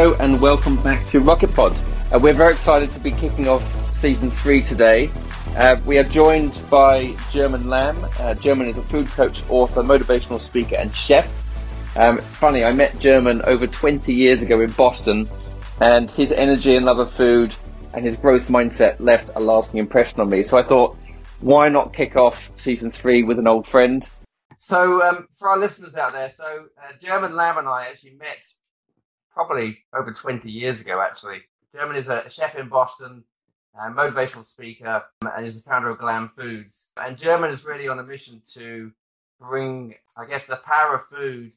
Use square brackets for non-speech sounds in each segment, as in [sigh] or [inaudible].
Hello and welcome back to Rocket Pod. Uh, we're very excited to be kicking off season three today. Uh, we are joined by German Lam. Uh, German is a food coach, author, motivational speaker, and chef. Um, funny, I met German over 20 years ago in Boston, and his energy and love of food and his growth mindset left a lasting impression on me. So I thought, why not kick off season three with an old friend? So, um, for our listeners out there, so uh, German Lam and I actually met probably over 20 years ago, actually. German is a chef in Boston, a motivational speaker, and is the founder of Glam Foods. And German is really on a mission to bring, I guess, the power of food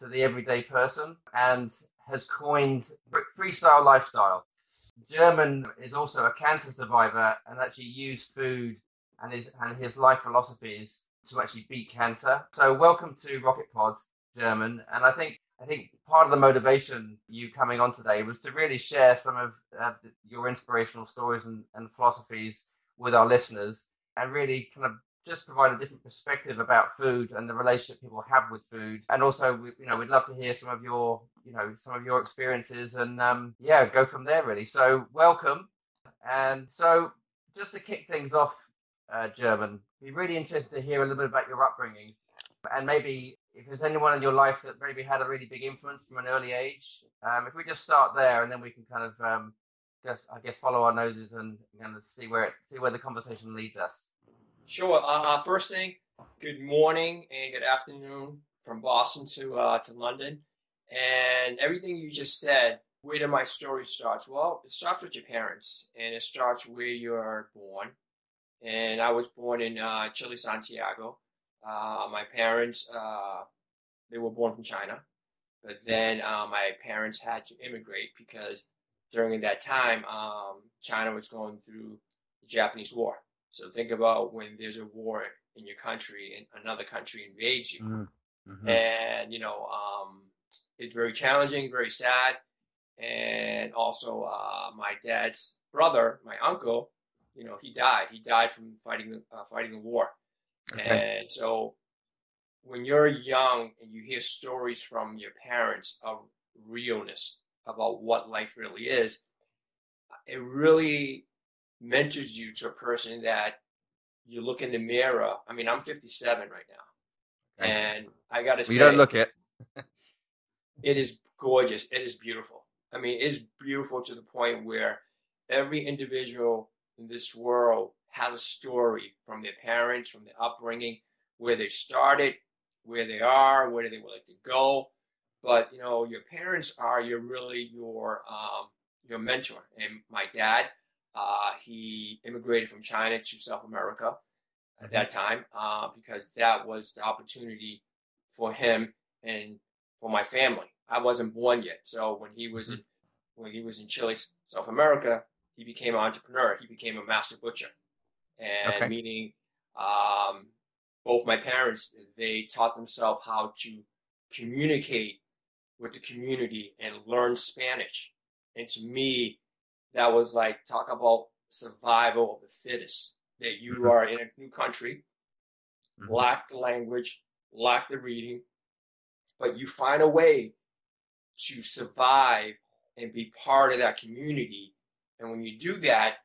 to the everyday person and has coined freestyle lifestyle. German is also a cancer survivor and actually used food and his and his life philosophies to actually beat cancer. So welcome to Rocket Pod, German. And I think I think part of the motivation you coming on today was to really share some of uh, your inspirational stories and, and philosophies with our listeners and really kind of just provide a different perspective about food and the relationship people have with food and also you know we'd love to hear some of your you know some of your experiences and um yeah go from there really so welcome and so just to kick things off uh, German. Be really interested to hear a little bit about your upbringing, and maybe if there's anyone in your life that maybe had a really big influence from an early age. Um, if we just start there, and then we can kind of um, just, I guess, follow our noses and kind of see where it, see where the conversation leads us. Sure. Uh, first thing, good morning and good afternoon from Boston to uh, to London, and everything you just said. Where did my story start? Well, it starts with your parents, and it starts where you're born and I was born in uh, Chile, Santiago. Uh, my parents, uh, they were born from China, but then uh, my parents had to immigrate because during that time, um, China was going through the Japanese War. So think about when there's a war in your country and another country invades you, mm-hmm. mm-hmm. and you know um, it's very challenging, very sad, and also uh, my dad's brother, my uncle, you know, he died. He died from fighting uh, fighting a war. Okay. And so, when you're young and you hear stories from your parents of realness about what life really is, it really mentors you to a person that you look in the mirror. I mean, I'm 57 right now, okay. and I got to say, you don't look it. [laughs] it is gorgeous. It is beautiful. I mean, it's beautiful to the point where every individual in this world has a story from their parents, from their upbringing, where they started, where they are, where they would like to go. But you know, your parents are your really your um, your mentor. And my dad, uh, he immigrated from China to South America at that time uh, because that was the opportunity for him and for my family. I wasn't born yet, so when he was mm-hmm. in when he was in Chile, South America, he became an entrepreneur. He became a master butcher, and okay. meaning um, both my parents they taught themselves how to communicate with the community and learn Spanish. And to me, that was like talk about survival of the fittest. That you mm-hmm. are in a new country, mm-hmm. lack the language, lack the reading, but you find a way to survive and be part of that community and when you do that,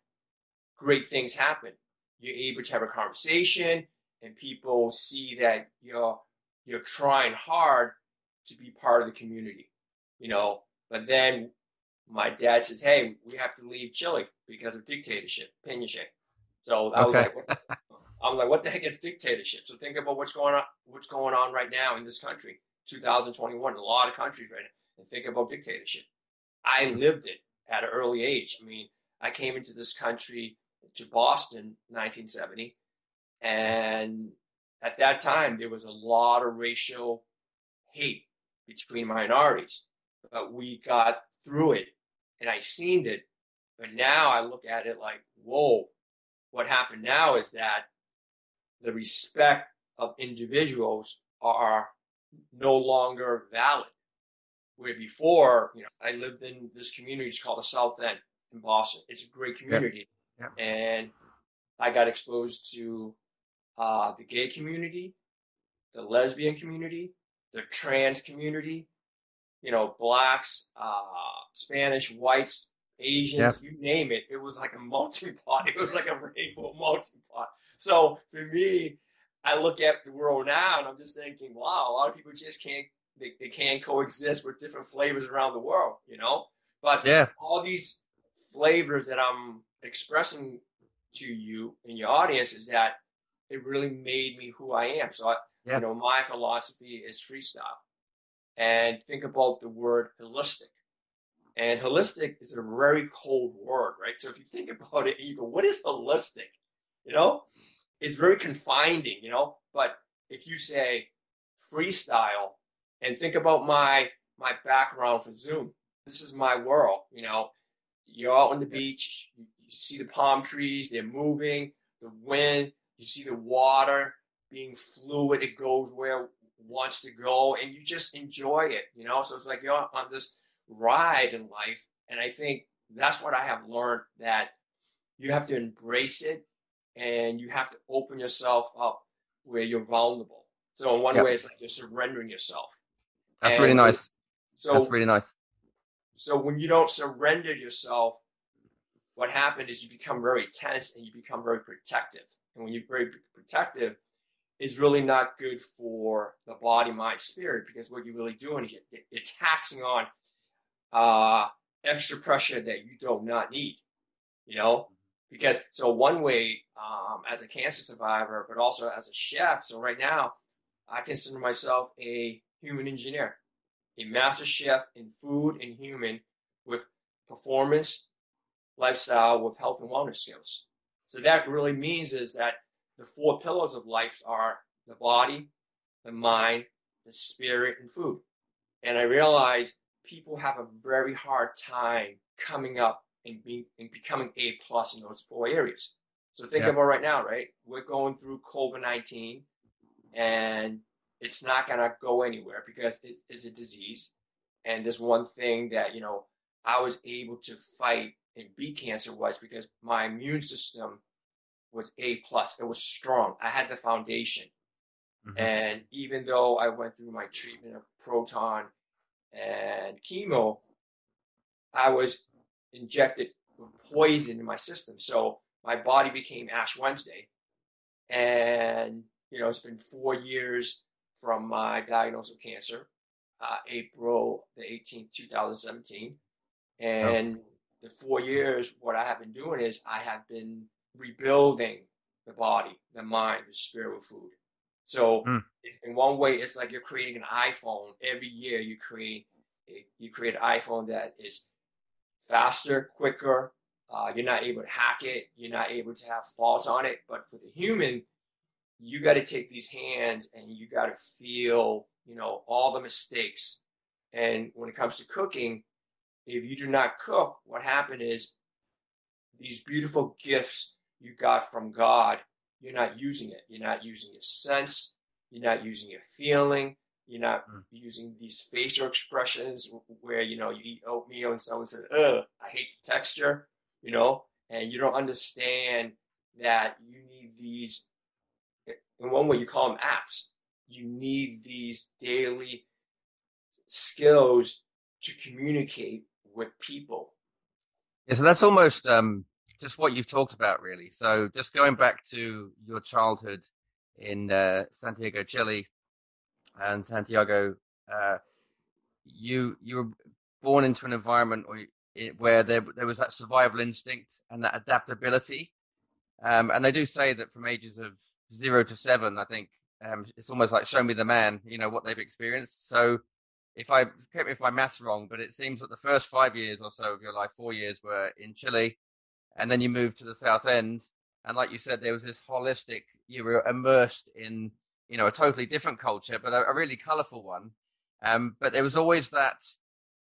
great things happen. You're able to have a conversation and people see that you're you're trying hard to be part of the community. You know, but then my dad says, Hey, we have to leave Chile because of dictatorship, Pinochet. So I okay. was like, [laughs] I'm like, what the heck is dictatorship? So think about what's going on, what's going on right now in this country, 2021, a lot of countries right now, and think about dictatorship. I lived it at an early age. I mean, I came into this country to Boston 1970, and at that time there was a lot of racial hate between minorities, but we got through it, and I seen it. But now I look at it like, whoa, what happened now is that the respect of individuals are no longer valid. Where before, you know, I lived in this community, it's called the South End in Boston. It's a great community. Yep. And I got exposed to uh, the gay community, the lesbian community, the trans community, you know, blacks, uh, Spanish, whites, Asians, you name it. It was like a [laughs] melting pot. It was like a rainbow [laughs] melting pot. So for me, I look at the world now and I'm just thinking, wow, a lot of people just can't they, they can't coexist with different flavors around the world, you know? But yeah. all these flavors that I'm expressing to you and your audience is that it really made me who I am. So I, yeah. you know, my philosophy is freestyle. And think about the word holistic. And holistic is a very cold word, right? So if you think about it, you go, what is holistic? You know, it's very confining, you know, but if you say freestyle and think about my my background for Zoom, this is my world, you know, you're out on the beach, you, see the palm trees, they're moving, the wind, you see the water being fluid, it goes where it wants to go, and you just enjoy it, you know. So it's like you're on this ride in life. And I think that's what I have learned that you have to embrace it and you have to open yourself up where you're vulnerable. So in one yep. way, it's like you're surrendering yourself. That's and really nice. So that's really nice. So when you don't surrender yourself, what happens is you become very tense and you become very protective. And when you're very protective, is really not good for the body, mind, spirit, because what you're really doing is you're taxing on uh, extra pressure that you do not need, you know? Because so one way, um, as a cancer survivor, but also as a chef. So right now, I consider myself a human engineer, a master chef in food and human with performance, lifestyle, with health and wellness skills. So that really means is that the four pillars of life are the body, the mind, the spirit, and food. And I realize people have a very hard time coming up and being and becoming A plus in those four areas. So think yeah. about right now, right? We're going through COVID nineteen, and it's not gonna go anywhere because it's, it's a disease. And there's one thing that you know I was able to fight and beat cancer was because my immune system was A plus. It was strong. I had the foundation. Mm-hmm. And even though I went through my treatment of proton and chemo, I was injected with poison in my system. So my body became Ash Wednesday. And, you know, it's been four years from my diagnosis of cancer, uh, April the 18th, 2017. And oh. The four years, what I have been doing is I have been rebuilding the body, the mind, the spirit with food. So mm. in one way, it's like you're creating an iPhone. Every year you create you create an iPhone that is faster, quicker. Uh, you're not able to hack it. You're not able to have faults on it. But for the human, you got to take these hands and you got to feel, you know, all the mistakes. And when it comes to cooking, if you do not cook, what happened is these beautiful gifts you got from God you're not using it. You're not using your sense. You're not using your feeling. You're not mm. using these facial expressions where, you know, you eat oatmeal and someone says, ugh, I hate the texture, you know, and you don't understand that you need these, in one way, you call them apps. You need these daily skills to communicate with people. Yeah, so that's almost um, just what you've talked about, really. So, just going back to your childhood in uh, Santiago, Chile, and Santiago, uh, you you were born into an environment where there there was that survival instinct and that adaptability. Um, and they do say that from ages of zero to seven, I think um, it's almost like show me the man, you know, what they've experienced. So if I me if my math's wrong, but it seems that the first five years or so of your life, four years, were in Chile, and then you moved to the South End, and like you said, there was this holistic. You were immersed in you know a totally different culture, but a, a really colourful one. Um, but there was always that,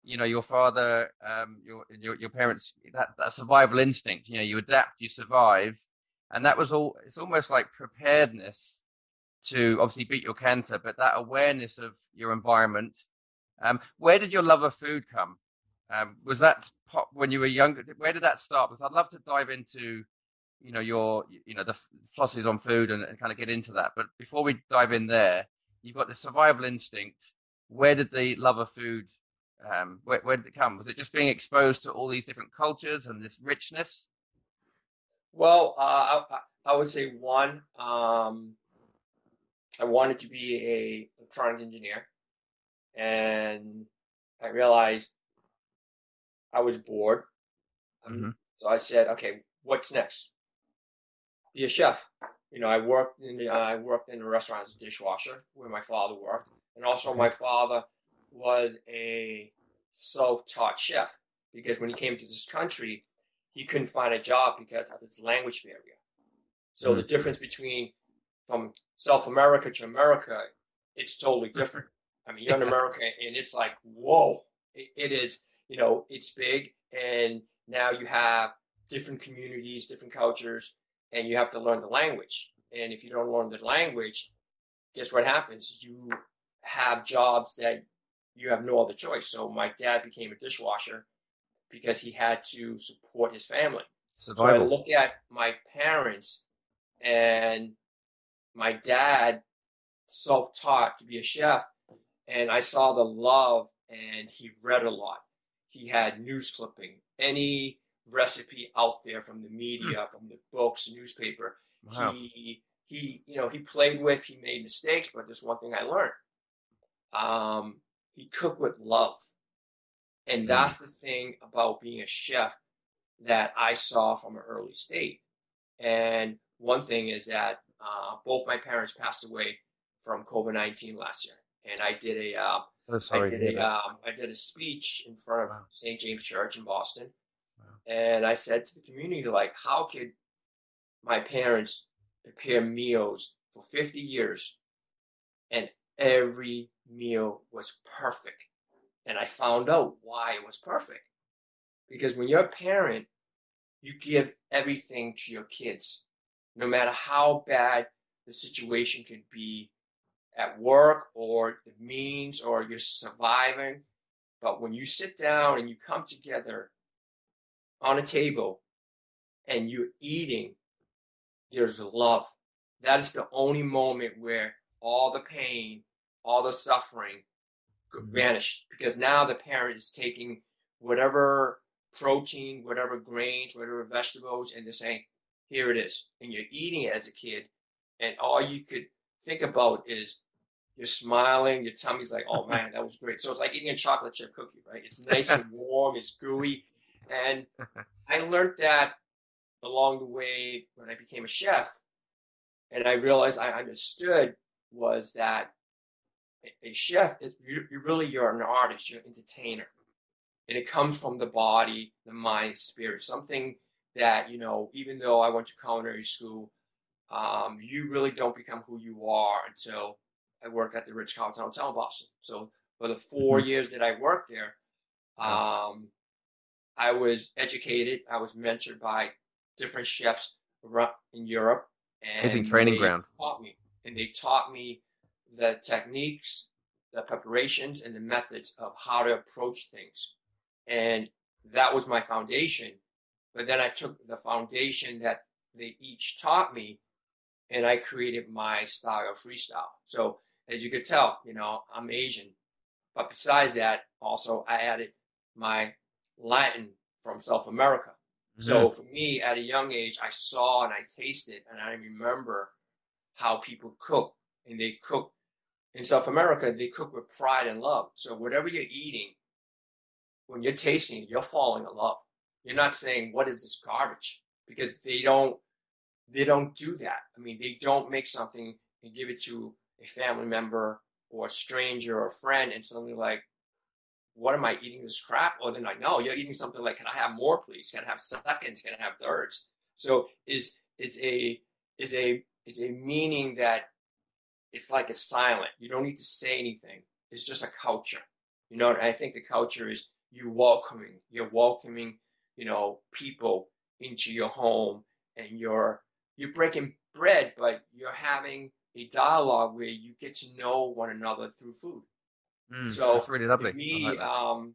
you know, your father, um, your, your your parents, that that survival instinct. You know, you adapt, you survive, and that was all. It's almost like preparedness to obviously beat your cancer, but that awareness of your environment. Um, where did your love of food come? Um, was that pop when you were younger? Where did that start? Because I'd love to dive into, you know, your, you know, the philosophies on food and, and kind of get into that. But before we dive in there, you've got the survival instinct. Where did the love of food Um, where, where did it come? Was it just being exposed to all these different cultures and this richness? Well, uh, I, I, would say one, um, I wanted to be a electronic engineer, and I realized I was bored. Um, mm-hmm. So I said, okay, what's next? Be a chef. You know, I worked in the, I worked in a restaurant as a dishwasher where my father worked, and also my father was a self-taught chef because when he came to this country, he couldn't find a job because of his language barrier. So mm-hmm. the difference between from South America to America, it's totally [laughs] different. I mean, you're in America, and it's like, whoa, it, it is. You know, it's big, and now you have different communities, different cultures, and you have to learn the language. And if you don't learn the language, guess what happens? You have jobs that you have no other choice. So my dad became a dishwasher because he had to support his family. Survival. So I look at my parents and my dad self-taught to be a chef and I saw the love and he read a lot. He had news clipping, any recipe out there from the media, mm. from the books, newspaper. Wow. He he you know he played with. He made mistakes, but there's one thing I learned. Um, he cooked with love, and mm. that's the thing about being a chef that I saw from an early state. And one thing is that uh, both my parents passed away from COVID nineteen last year, and I did a so sorry I did a, um, I did a speech in front of wow. St. James Church in Boston, and I said to the community, like, how could my parents prepare meals for 50 years and every meal was perfect? And I found out why it was perfect. Because when you're a parent, you give everything to your kids, no matter how bad the situation could be at work or the means or you're surviving. But when you sit down and you come together on a table and you're eating, there's love. That is the only moment where all the pain, all the suffering could mm-hmm. vanish because now the parent is taking whatever protein, whatever grains, whatever vegetables, and they're saying, here it is. And you're eating it as a kid. And all you could think about is you're smiling, your tummy's like, oh man, that was great. So it's like eating a chocolate chip cookie, right? It's nice and [laughs] warm, it's gooey. And [laughs] I learned that along the way when I became a chef. And I realized I understood was that a chef, you really, you're an artist, you're an entertainer. And it comes from the body, the mind, spirit, something that, you know, even though I went to culinary school, um, you really don't become who you are until I worked at the Ritz Carlton Hotel in Boston. So for the 4 mm-hmm. years that I worked there, um, I was educated. I was mentored by different chefs in Europe, and training ground taught me, and they taught me the techniques, the preparations, and the methods of how to approach things, and that was my foundation. But then I took the foundation that they each taught me, and I created my style of freestyle. So as you could tell, you know, I'm Asian, but besides that, also I added my Latin from South America. Mm-hmm. So for me, at a young age, I saw and I tasted and I remember how people cook and they cook in South America, they cook with pride and love. So whatever you're eating, when you're tasting it, you're falling in love. You're not saying, what is this garbage? Because they don't, they don't do that. I mean, they don't make something and give it to a family member or a stranger or a friend and suddenly like, what am I eating this crap? Or then like, no, you're eating something like, can I have more, please? Can I have seconds? Can I have thirds? So is it's a is a it's a meaning that it's like it's silent. You don't need to say anything. It's just a culture. You know, I think the culture is you welcoming, you're welcoming, you know, people into your home and you're you're breaking bread, but you're having a dialogue where you get to know one another through food. Mm, so that's really lovely. Me, like um,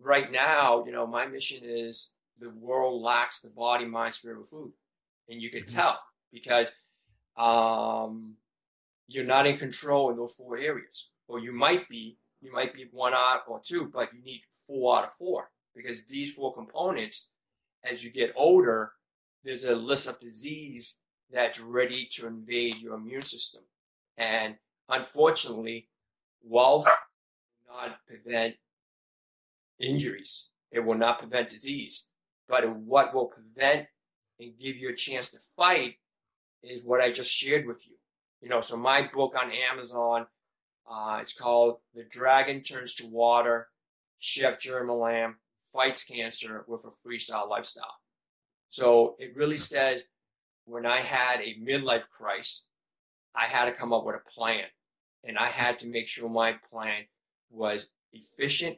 right now, you know, my mission is the world lacks the body, mind, spirit of food, and you can mm-hmm. tell because um, you're not in control in those four areas, or you might be, you might be one out or two, but you need four out of four because these four components, as you get older, there's a list of disease that's ready to invade your immune system. And unfortunately, wealth will not prevent injuries. It will not prevent disease. But what will prevent and give you a chance to fight is what I just shared with you. You know, so my book on Amazon, uh, it's called The Dragon Turns to Water, Chef German Lam Fights Cancer with a Freestyle Lifestyle. So it really says when I had a midlife crisis, I had to come up with a plan. And I had to make sure my plan was efficient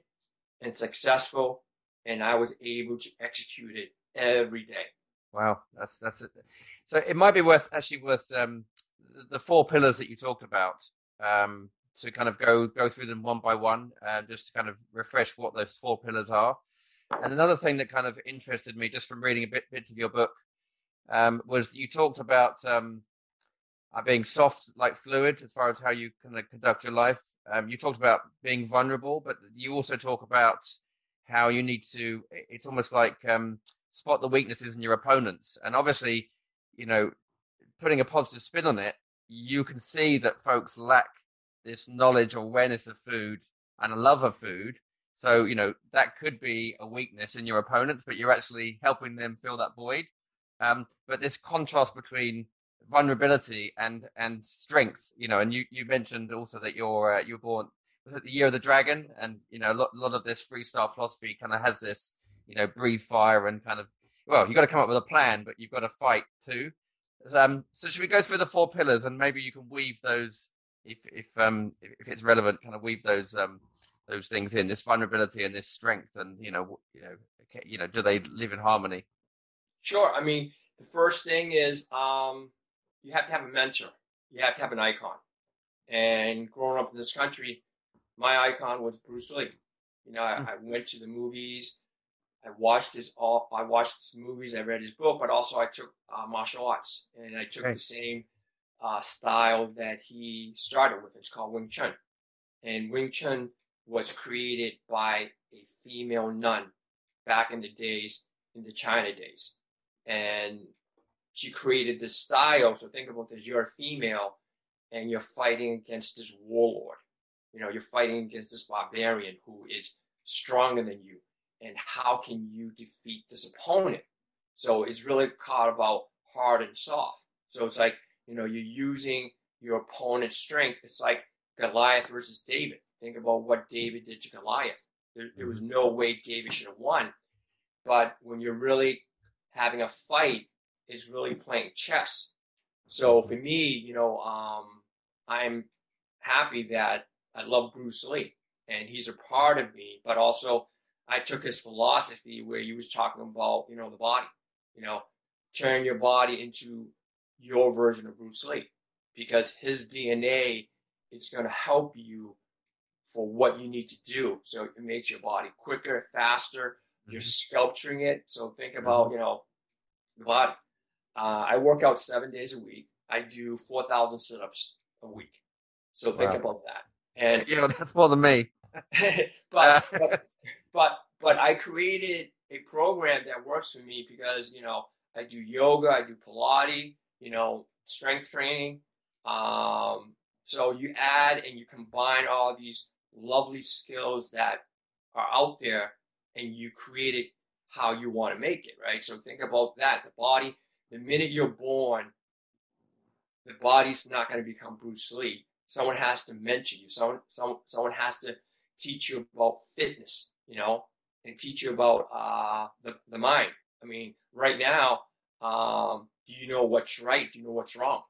and successful, and I was able to execute it every day. Wow, that's that's it. So it might be worth actually worth um, the four pillars that you talked about um, to kind of go go through them one by one, uh, just to kind of refresh what those four pillars are. And another thing that kind of interested me, just from reading a bit bits of your book, um, was you talked about um, uh, being soft like fluid as far as how you kind of conduct your life. Um, you talked about being vulnerable, but you also talk about how you need to. It's almost like um, spot the weaknesses in your opponents, and obviously, you know, putting a positive spin on it, you can see that folks lack this knowledge or awareness of food and a love of food. So, you know, that could be a weakness in your opponents, but you're actually helping them fill that void. Um, but this contrast between vulnerability and and strength, you know, and you you mentioned also that you're uh, you were born was it the year of the dragon, and you know a lot, a lot of this freestyle philosophy kind of has this, you know, breathe fire and kind of well, you've got to come up with a plan, but you've got to fight too. Um, so should we go through the four pillars and maybe you can weave those if if um if it's relevant, kind of weave those um those things in this vulnerability and this strength and you know you know you know do they live in harmony Sure. I mean, the first thing is um, you have to have a mentor. You have to have an icon. And growing up in this country, my icon was Bruce Lee. You know, I, hmm. I went to the movies. I watched his all. I watched his movies. I read his book, but also I took uh, martial arts, and I took the same uh, style that he started with. It's called Wing Chun, and Wing Chun was created by a female nun back in the days, in the China days and she created this style. So think about this: you're a female, and you're fighting against this warlord. You know, you're fighting against this barbarian who is stronger than you. And how can you defeat this opponent? So it's really caught about hard and soft. So it's like, you know, you're using your opponent's strength. It's like Goliath versus David. Think about what David did to Goliath. There, there was mm-hmm. no way David should have won. But when you're really having a fight is really playing chess. So for me, you know, um, I'm happy that I love Bruce Lee and he's a part of me, but also I took his philosophy where he was talking about, you know, the body, you know, turn your body into your version of Bruce Lee because his DNA is going to help you for what you need to do. So it makes your body quicker, faster, you're mm-hmm. sculpturing it. So think about, mm-hmm. you know, the body. Uh, I work out seven days a week. I do 4,000 sit ups a week. So think wow. about that. And you know, that's more than me. [laughs] but, [laughs] but, but, but I created a program that works for me because, you know, I do yoga, I do Pilates, you know, strength training. Um, so you add and you combine all these lovely skills that are out there and you create it how you want to make it, right? So think about that. The body, the minute you're born, the body's not going to become Bruce Lee. Someone has to mentor you. Someone, someone, someone has to teach you about fitness, you know, and teach you about uh, the, the mind. I mean, right now, um, do you know what's right? Do you know what's wrong?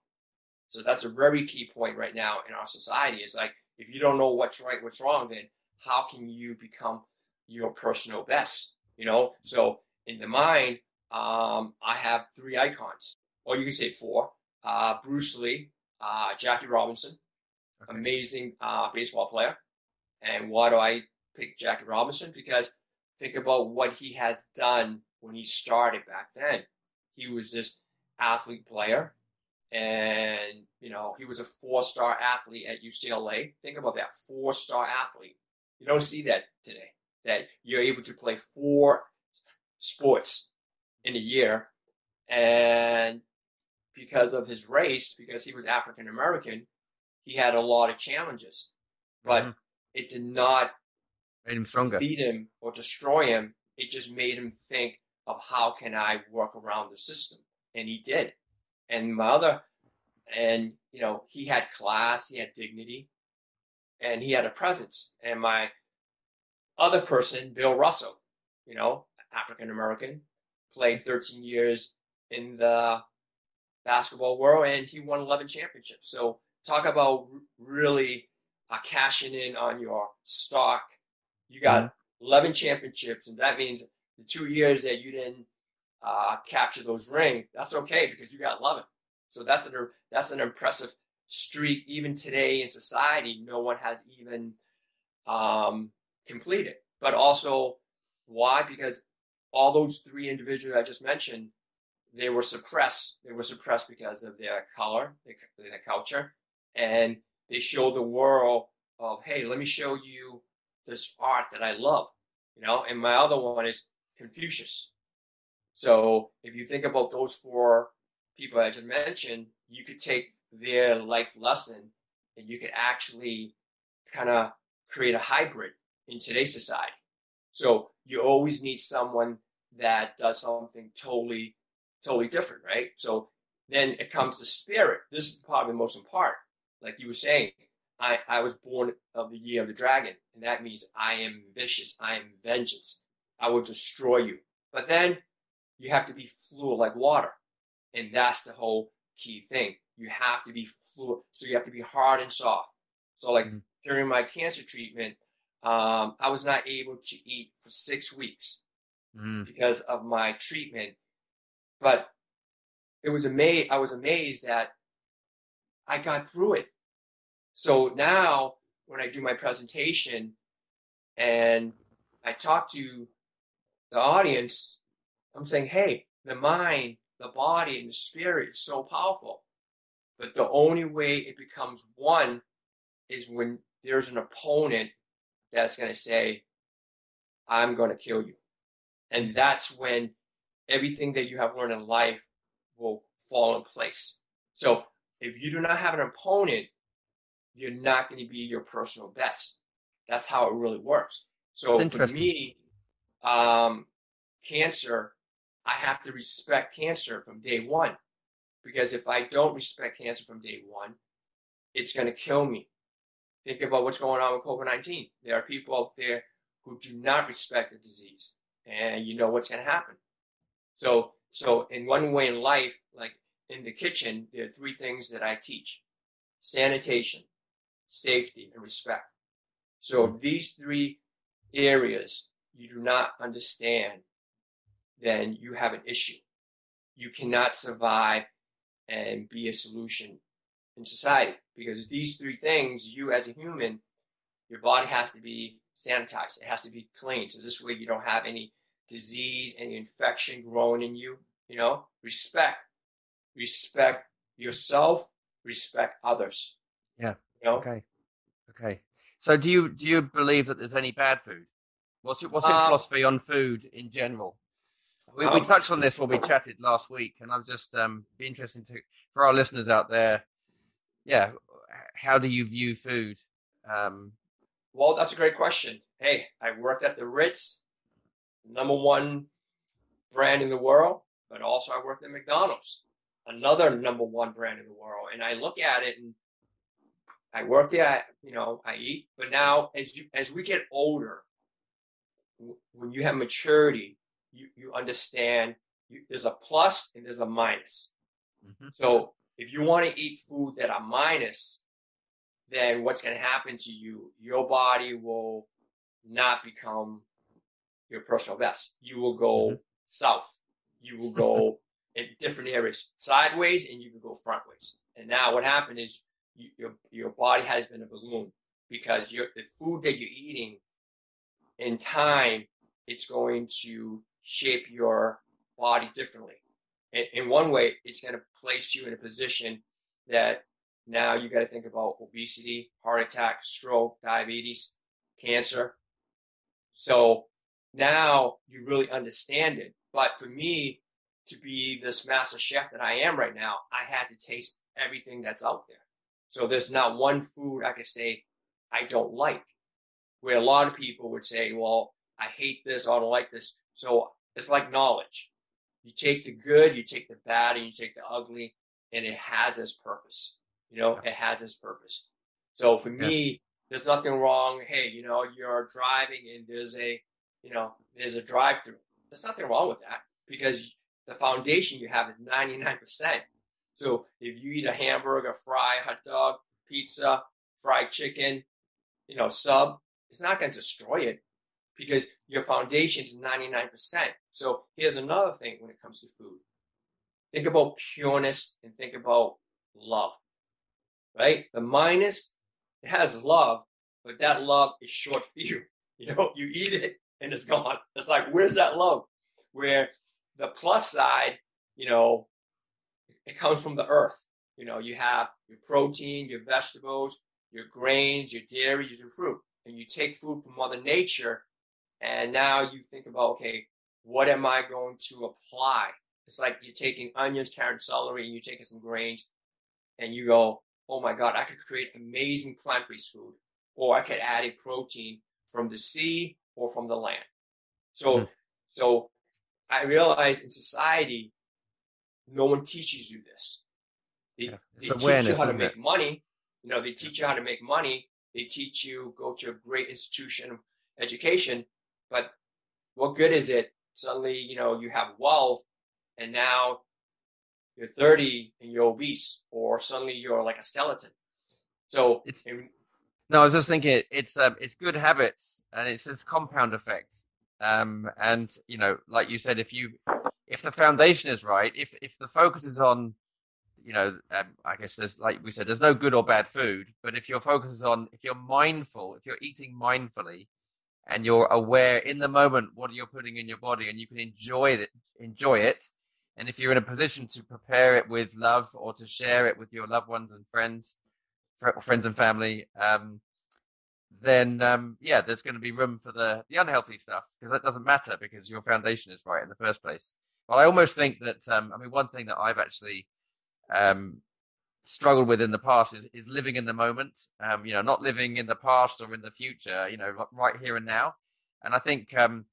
So that's a very key point right now in our society. It's like, if you don't know what's right, what's wrong, then how can you become your personal best? You know, so in the mind, um, I have three icons, or you can say four. Uh, Bruce Lee, uh, Jackie Robinson, okay. amazing uh, baseball player. And why do I pick Jackie Robinson? Because think about what he has done when he started back then. He was this athlete player, and you know he was a four-star athlete at UCLA. Think about that, four-star athlete. You don't see that today. That you're able to play four sports in a year, and because of his race, because he was African American, he had a lot of challenges, but mm-hmm. it did not made him stronger, beat him or destroy him. It just made him think of how can I work around the system, and he did. And my other, and you know, he had class, he had dignity, and he had a presence. And my other person, Bill Russell, you know, African American, played 13 years in the basketball world, and he won 11 championships. So talk about really uh, cashing in on your stock. You got mm-hmm. 11 championships, and that means the two years that you didn't uh, capture those rings, that's okay because you got 11. So that's an that's an impressive streak. Even today in society, no one has even um, completed. But also, why? Because all those three individuals I just mentioned, they were suppressed. They were suppressed because of their color, their, their culture, and they show the world of, hey, let me show you this art that I love, you know. And my other one is Confucius. So if you think about those four people I just mentioned, you could take their life lesson and you could actually kind of create a hybrid in today's society. So you always need someone that does something totally, totally different, right? So then it comes to spirit. This is probably the most important like you were saying, I, I was born of the year of the dragon, and that means I am vicious, I am vengeance. I will destroy you. But then you have to be fluid like water. And that's the whole key thing. You have to be fluid. So you have to be hard and soft. So like mm-hmm. during my cancer treatment, um, I was not able to eat for six weeks mm-hmm. because of my treatment. But it was amazed. I was amazed that I got through it. So now when I do my presentation and I talk to the audience, I'm saying, hey, the mind, the body, and the spirit is so powerful. But the only way it becomes one is when there's an opponent that's going to say, I'm going to kill you. And that's when everything that you have learned in life will fall in place. So if you do not have an opponent, you're not going to be your personal best. That's how it really works. So for me, um, cancer, I have to respect cancer from day one. Because if I don't respect cancer from day one, it's going to kill me. Think about what's going on with COVID 19. There are people out there who do not respect the disease, and you know what's going to happen. So, so in one way in life, like in the kitchen, there are three things that I teach sanitation, safety, and respect. So, if these three areas you do not understand, then you have an issue. You cannot survive and be a solution in society because these three things, you as a human, your body has to be sanitized. It has to be clean. So this way you don't have any disease, any infection growing in you. You know, respect respect yourself, respect others. Yeah. You know? Okay. Okay. So do you do you believe that there's any bad food? What's your, what's your um, philosophy on food in general? We, um, we touched on this when we chatted last week, and I'm just um, be interesting to for our listeners out there. Yeah, how do you view food? Um, well, that's a great question. Hey, I worked at the Ritz, number one brand in the world, but also I worked at McDonald's another number one brand in the world. And I look at it and I work there, you know, I eat. But now as you, as we get older, when you have maturity, you, you understand you, there's a plus and there's a minus. Mm-hmm. So if you want to eat food that are minus, then what's going to happen to you? Your body will not become your personal best. You will go mm-hmm. south. You will go [laughs] in different areas, sideways, and you can go frontways. And now what happened is you, your your body has been a balloon because your the food that you're eating in time it's going to shape your body differently. In, one way, it's going to place you in a position that now you got to think about obesity, heart attack, stroke, diabetes, cancer. So now you really understand it. But for me to be this master chef that I am right now, I had to taste everything that's out there. So there's not one food I could say I don't like. Where a lot of people would say, well, I hate this, I don't like this. So it's like knowledge. You take the good, you take the bad, and you take the ugly, and it has its purpose. You know, it has its purpose. So for me, there's nothing wrong. Hey, you know, you're driving and there's a, you know, there's a drive through. There's nothing wrong with that because the foundation you have is 99%. So if you eat a hamburger, fry, hot dog, pizza, fried chicken, you know, sub, it's not going to destroy it because your foundation is 99%. So here's another thing when it comes to food. Think about pureness and think about love, right? The minus it has love, but that love is short fused. [laughs] You know, you eat it and it's gone. It's like, where's that love? Where the plus side, you know, it comes from the earth. You know, you have your protein, your vegetables, your grains, your dairy, your fruit, and you take food from Mother Nature, and now you think about, okay, what am I going to apply? It's like you're taking onions, carrots, celery, and you're taking some grains, and you go, oh my God, I could create amazing plant based food, or I could add a protein from the sea or from the land. So, mm. so I realize in society, no one teaches you this. They, yeah. they teach you how to make it? money. You know, they teach you how to make money. They teach you go to a great institution of education, but what good is it? Suddenly, you know, you have wealth, and now you're 30 and you're obese, or suddenly you're like a skeleton. So it's in, no, I was just thinking it's um, it's good habits and it's this compound effect. Um, and you know, like you said, if you if the foundation is right, if if the focus is on, you know, um, I guess there's like we said, there's no good or bad food, but if your focus is on, if you're mindful, if you're eating mindfully, and you're aware in the moment what you're putting in your body, and you can enjoy it, enjoy it, and if you're in a position to prepare it with love or to share it with your loved ones and friends, friends and family, um, then um, yeah, there's going to be room for the the unhealthy stuff because that doesn't matter because your foundation is right in the first place. But I almost think that um, I mean one thing that I've actually um, struggled with in the past is, is living in the moment. Um, you know, not living in the past or in the future. You know, right here and now. And I think um,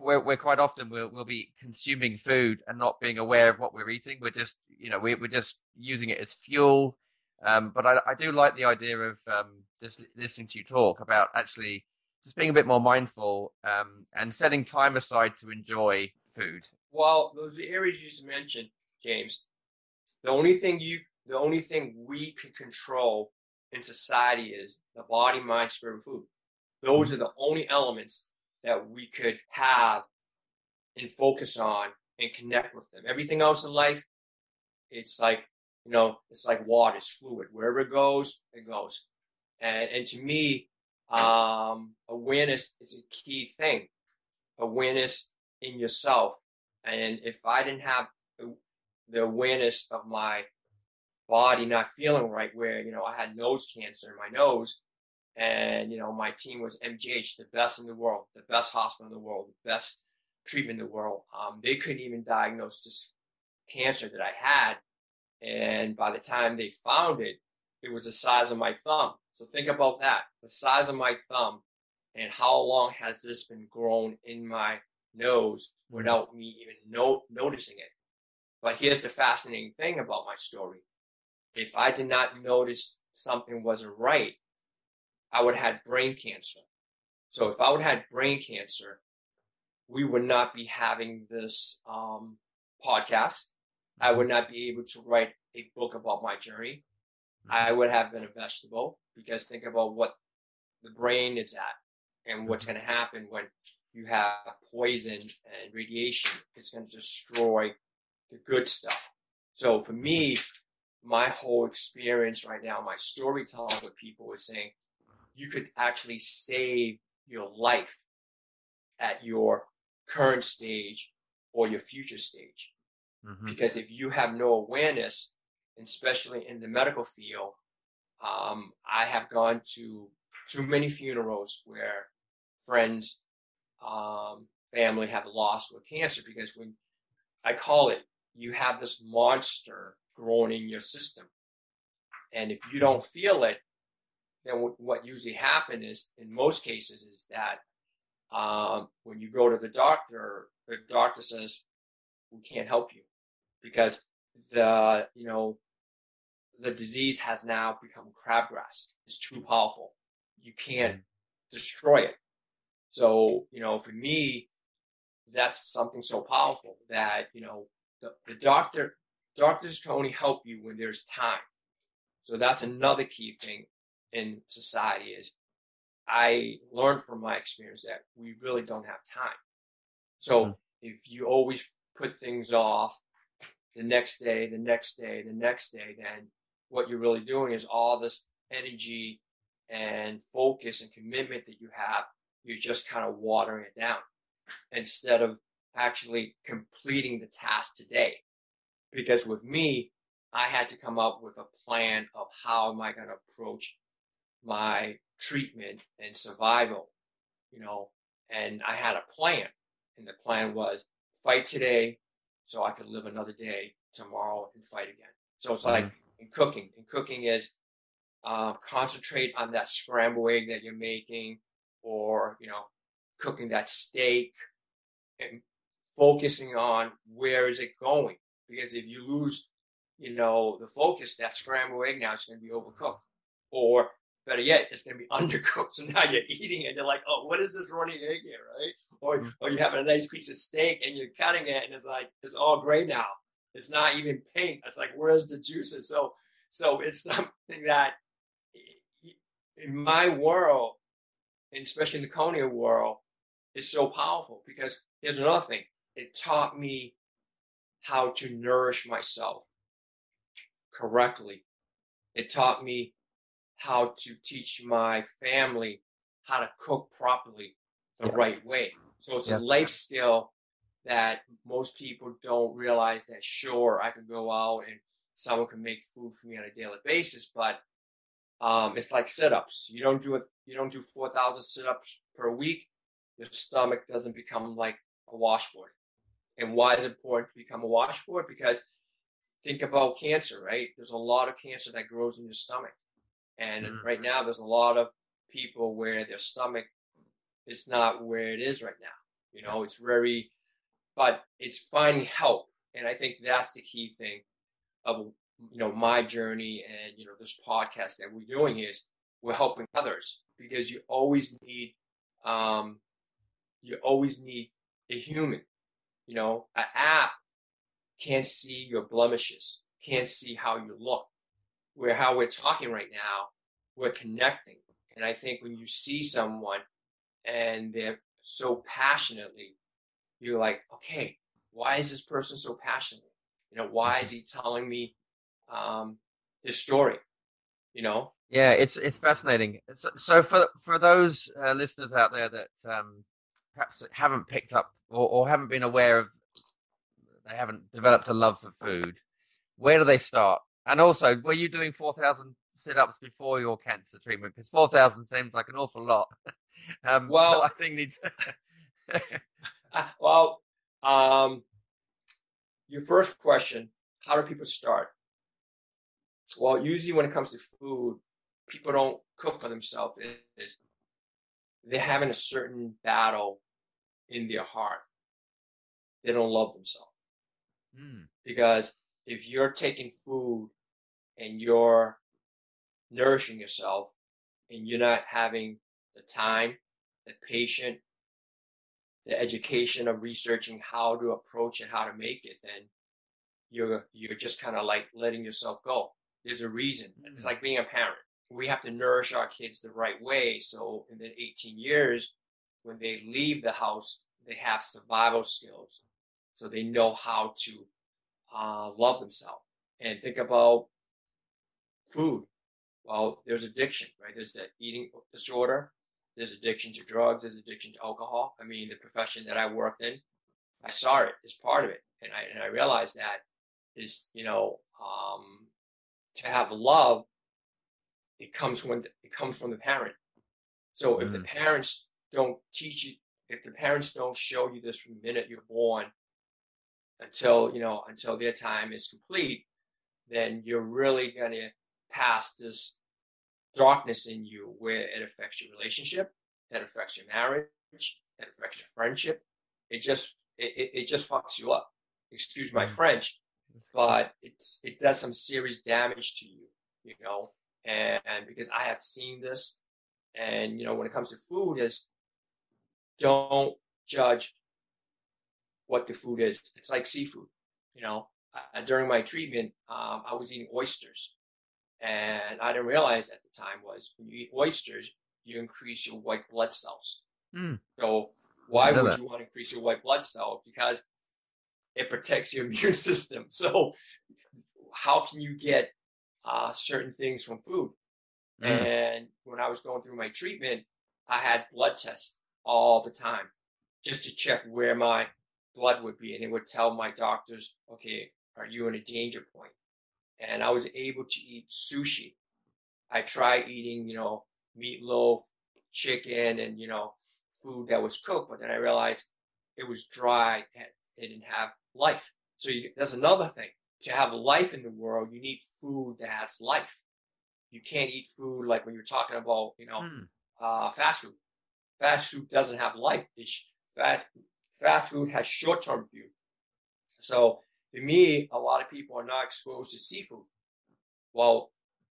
we're, we're quite often we'll, we'll be consuming food and not being aware of what we're eating. We're just, you know, we, we're just using it as fuel. Um, but I, I, do like the idea of um, just listening to you talk about actually just being a bit more mindful um, and setting time aside to enjoy food. Well, those areas you just mentioned, James, the only thing you, the only thing we can control in society is the body, mind, spirit, and food. Those mm-hmm. are the only elements that we could have and focus on and connect with them. Everything else in life, it's like, you know, it's like water, it's fluid. Wherever it goes, it goes. And, and to me, um, awareness is a key thing. Awareness in yourself. And if I didn't have the awareness of my body not feeling right, where, you know, I had nose cancer in my nose, and, you know, my team was MGH, the best in the world, the best hospital in the world, the best treatment in the world. Um, they couldn't even diagnose this cancer that I had. And by the time they found it, it was the size of my thumb. So think about that the size of my thumb and how long has this been grown in my nose without me even no- noticing it. But here's the fascinating thing about my story. If I did not notice something wasn't right, I would have had brain cancer. So if I would have had brain cancer, we would not be having this um, podcast. I would not be able to write a book about my journey. I would have been a vegetable because think about what the brain is at and what's going to happen when you have poison and radiation. It's going to destroy the good stuff. So for me, my whole experience right now, my storytelling with people is saying, you could actually save your life at your current stage or your future stage. Mm-hmm. Because if you have no awareness, especially in the medical field, um, I have gone to too many funerals where friends, um, family have lost with cancer because when I call it, you have this monster growing in your system. And if you don't feel it, then what usually happens is, in most cases, is that um, when you go to the doctor, the doctor says, "We can't help you because the you know the disease has now become crabgrass. It's too powerful. You can't mm. destroy it." So you know, for me, that's something so powerful that you know the, the doctor doctors can only help you when there's time. So that's another key thing in society is I learned from my experience that we really don't have time. So mm-hmm. if you always put things off the next day, the next day, the next day, then what you're really doing is all this energy and focus and commitment that you have, you're just kind of watering it down instead of actually completing the task today. Because with me, I had to come up with a plan of how am I going to approach my treatment and survival, you know, and I had a plan. And the plan was fight today so I could live another day tomorrow and fight again. So it's like mm-hmm. in cooking. And cooking is uh, concentrate on that scrambled egg that you're making or, you know, cooking that steak and focusing on where is it going. Because if you lose, you know, the focus, that scrambled egg now is going to be overcooked. Or better yet, it's going to be [laughs] undercooked. So now you're eating it. and You're like, oh, what is this running egg here, right? Or, mm-hmm. or you're having a nice piece of steak and you're cutting it and it's like, it's all gray now. It's not even pink. It's like, where's the juices? So, so it's [laughs] something that in my world, and especially in the Coney world, is so powerful because here's another thing. It taught me how to nourish myself correctly. It taught me how to teach my family how to cook properly the yeah. right way. So it's yeah. a life skill that most people don't realize that sure I can go out and someone can make food for me on a daily basis, but um, it's like sit-ups. You don't do it. You don't do four thousand sit-ups per week. Your stomach doesn't become like a washboard. And why is it important to become a washboard? Because think about cancer, right? There's a lot of cancer that grows in your stomach. And mm. right now, there's a lot of people where their stomach is not where it is right now. You know, it's very, but it's finding help. And I think that's the key thing of, you know, my journey and, you know, this podcast that we're doing is we're helping others because you always need, um, you always need a human, you know, an app can't see your blemishes, can't see how you look where how we're talking right now, we're connecting. And I think when you see someone and they're so passionately, you're like, okay, why is this person so passionate? You know, why is he telling me um, his story? You know? Yeah, it's it's fascinating. So for for those uh, listeners out there that um, perhaps haven't picked up or, or haven't been aware of, they haven't developed a love for food. Where do they start? And also, were you doing 4,000 sit ups before your cancer treatment? Because 4,000 seems like an awful lot. [laughs] um, well, I think needs. [laughs] [laughs] well, um, your first question how do people start? Well, usually when it comes to food, people don't cook for themselves. Is they're having a certain battle in their heart. They don't love themselves. Mm. Because if you're taking food and you're nourishing yourself and you're not having the time, the patience, the education of researching how to approach it, how to make it, then you're you're just kind of like letting yourself go. There's a reason. Mm-hmm. It's like being a parent. We have to nourish our kids the right way. So in the 18 years, when they leave the house, they have survival skills. So they know how to uh, love themselves. And think about food. Well, there's addiction, right? There's the eating disorder. There's addiction to drugs. There's addiction to alcohol. I mean, the profession that I worked in, I saw it as part of it, and I and I realized that is you know um, to have love. It comes when it comes from the parent. So if the mm. parents don't teach you, if the parents don't show you this from the minute you're born until you know until their time is complete, then you're really gonna pass this darkness in you where it affects your relationship, it affects your marriage, it affects your friendship. It just it, it just fucks you up. Excuse my mm. French, but it's it does some serious damage to you, you know. And, and because I have seen this, and you know, when it comes to food, is don't judge what the food is. It's like seafood, you know. Uh, during my treatment, um, I was eating oysters, and I didn't realize at the time was when you eat oysters, you increase your white blood cells. Mm. So why would that. you want to increase your white blood cell? Because it protects your [laughs] immune system. So how can you get uh, certain things from food? Mm. And when I was going through my treatment, I had blood tests all the time just to check where my blood would be. And it would tell my doctors, okay, are you in a danger point? And I was able to eat sushi. I tried eating, you know, meatloaf, chicken, and, you know, food that was cooked, but then I realized it was dry and it didn't have life. So you, that's another thing. To have life in the world, you need food that has life. You can't eat food like when you're talking about, you know, mm. uh, fast food. Fast food doesn't have life. It's fast, fast food has short-term view. So to me, a lot of people are not exposed to seafood. Well,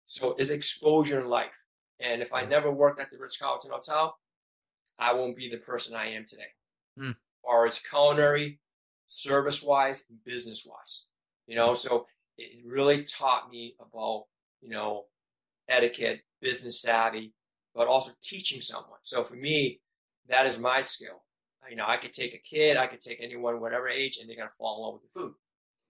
so is exposure in life. And if I hmm. never worked at the Ritz Carlton Hotel, I won't be the person I am today. Mm. Or as culinary, service wise, and business wise. You know, so it really taught me about, you know, etiquette, business savvy, but also teaching someone. So for me, that is my skill. You know, I could take a kid, I could take anyone, whatever age, and they're gonna fall in love with the food.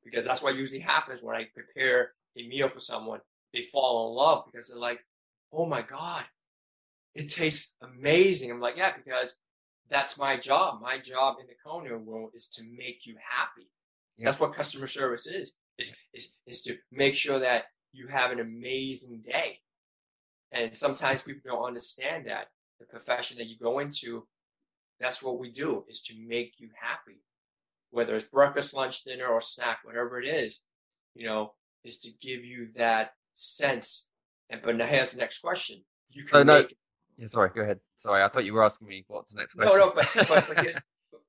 Because that's what usually happens when I prepare a meal for someone. They fall in love because they're like, oh my God, it tastes amazing. I'm like, yeah, because that's my job. My job in the culinary world is to make you happy. Yeah. That's what customer service is, is, is, is to make sure that you have an amazing day. And sometimes people don't understand that the profession that you go into, that's what we do is to make you happy. Whether it's breakfast, lunch, dinner, or snack, whatever it is, you know, is to give you that sense. And but now here's the next question. You can so, no, make yeah, sorry, go ahead. Sorry, I thought you were asking me what's the next question. No, no, but, but, but, [laughs] here's,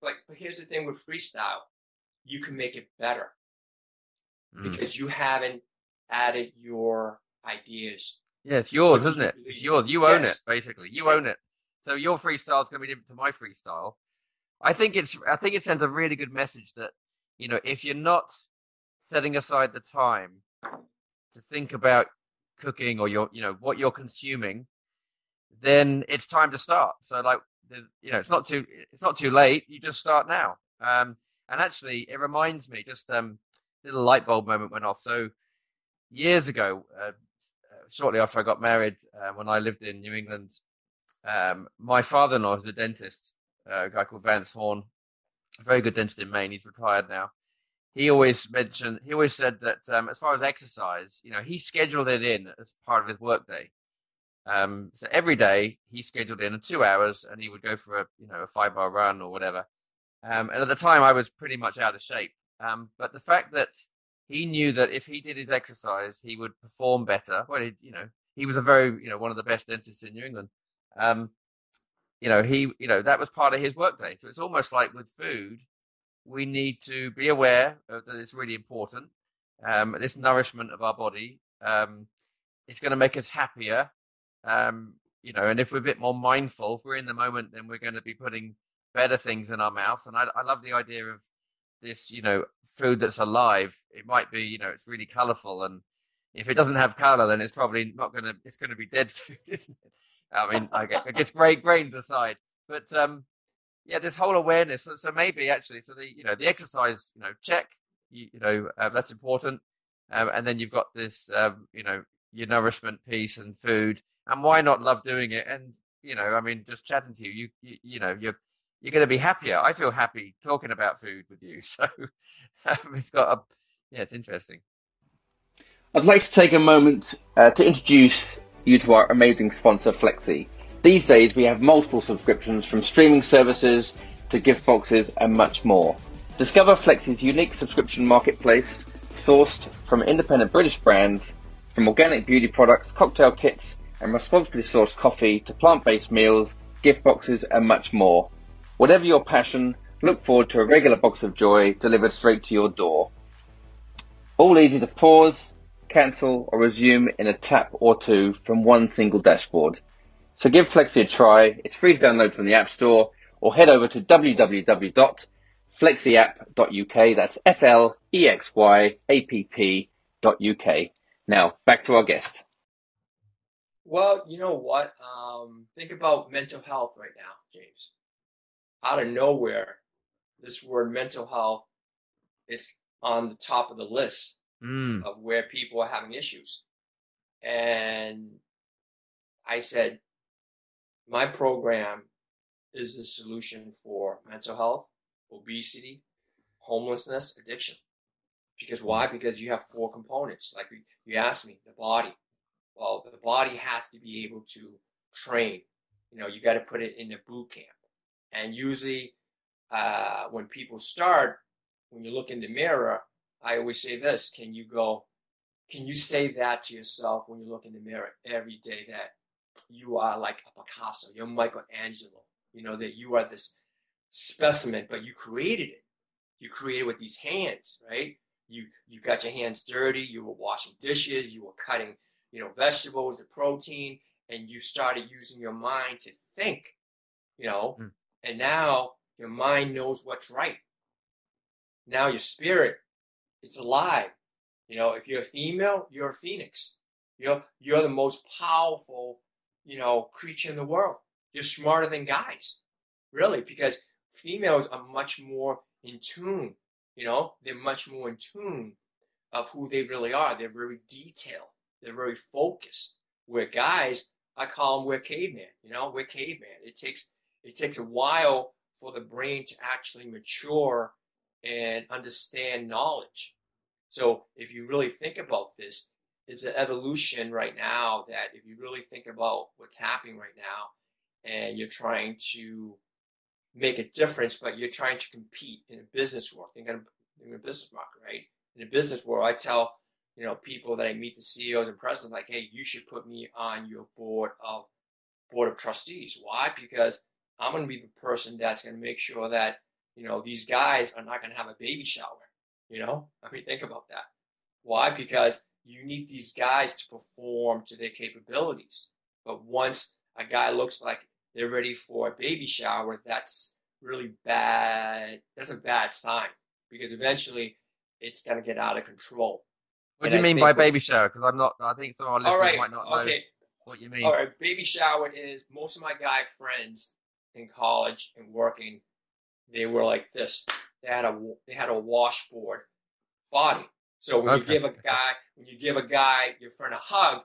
but, but here's the thing with freestyle you can make it better mm. because you haven't added your ideas. Yeah, it's yours, isn't it? It's yours. You own yes. it, basically. You own it. So your freestyle is going to be different to my freestyle. I think it's. I think it sends a really good message that you know if you're not setting aside the time to think about cooking or your you know what you're consuming then it's time to start. So like, you know, it's not too it's not too late. You just start now. Um, and actually, it reminds me just um, little light bulb moment went off. So years ago, uh, shortly after I got married, uh, when I lived in New England, um, my father-in-law is a dentist, uh, a guy called Vance Horn, a very good dentist in Maine. He's retired now. He always mentioned, he always said that um, as far as exercise, you know, he scheduled it in as part of his workday. Um, so every day he scheduled in two hours and he would go for a, you know, a five mile run or whatever. Um, and at the time I was pretty much out of shape. Um, but the fact that he knew that if he did his exercise, he would perform better. Well, he, you know, he was a very, you know, one of the best dentists in New England. Um, you know, he, you know, that was part of his workday. So it's almost like with food, we need to be aware that it's really important. Um, this nourishment of our body, um, it's going to make us happier um, you know, and if we're a bit more mindful, if we're in the moment, then we're going to be putting better things in our mouth. And I, I love the idea of this, you know, food that's alive. It might be, you know, it's really colorful. And if it doesn't have color, then it's probably not to, it's to be dead [laughs] food, isn't it? I mean, I guess, I guess great grains aside, but, um, yeah, this whole awareness. So, so, maybe actually, so the, you know, the exercise, you know, check, you, you know, uh, that's important. Um, and then you've got this, um, you know, your nourishment piece and food and why not love doing it? And you know, I mean, just chatting to you, you, you, you know, you're you're going to be happier. I feel happy talking about food with you. [laughs] So um, it's got a, yeah, it's interesting. I'd like to take a moment uh, to introduce you to our amazing sponsor, Flexy. These days, we have multiple subscriptions from streaming services to gift boxes and much more. Discover Flexy's unique subscription marketplace, sourced from independent British brands, from organic beauty products, cocktail kits, and responsibly sourced coffee to plant-based meals, gift boxes, and much more. Whatever your passion, look forward to a regular box of joy delivered straight to your door. All easy to pause, cancel, or resume in a tap or two from one single dashboard. So give Flexy a try. It's free to download from the App Store or head over to www.flexyapp.uk. That's F-L-E-X-Y-A-P-P.uk. Now back to our guest. Well, you know what? Um, think about mental health right now, James. Out of nowhere, this word mental health is on the top of the list Mm. of where people are having issues. And I said, my program is the solution for mental health, obesity, homelessness, addiction. Because why? Because you have four components. Like you asked me, the body. Well, the body has to be able to train. You know, you got to put it in a boot camp. And usually, uh, when people start, when you look in the mirror, I always say this: Can you go? Can you say that to yourself when you look in the mirror every day that you are like a Picasso, you're Michelangelo, you know that you are this specimen, but you created it. You created with these hands, right? You you got your hands dirty. You were washing dishes. You were cutting, you know, vegetables, the protein, and you started using your mind to think, you know. Mm. And now your mind knows what's right. Now your spirit, it's alive. You know, if you're a female, you're a phoenix. You're you're the most powerful, you know, creature in the world. You're smarter than guys, really, because females are much more in tune. You know, they're much more in tune of who they really are. They're very detailed. They're very focused. Where guys, I call them we're caveman. You know, we're caveman. It takes it takes a while for the brain to actually mature and understand knowledge. So if you really think about this, it's an evolution right now that if you really think about what's happening right now and you're trying to make a difference, but you're trying to compete in a business world, think in a business market, right? In a business world, I tell, you know, people that I meet the CEOs and presidents, like, hey, you should put me on your board of board of trustees. Why? Because I'm going to be the person that's going to make sure that, you know, these guys are not going to have a baby shower. You know, I mean, think about that. Why? Because you need these guys to perform to their capabilities. But once a guy looks like they're ready for a baby shower, that's really bad. That's a bad sign because eventually it's going to get out of control. What And do you I mean by baby shower? Because I'm not. I think some of our listeners right. might not know Okay. what you mean. All right. Baby shower is most of my guy friends in college and working. They were like this. They had a they had a washboard body. So when you give a guy when you give a guy your friend a hug,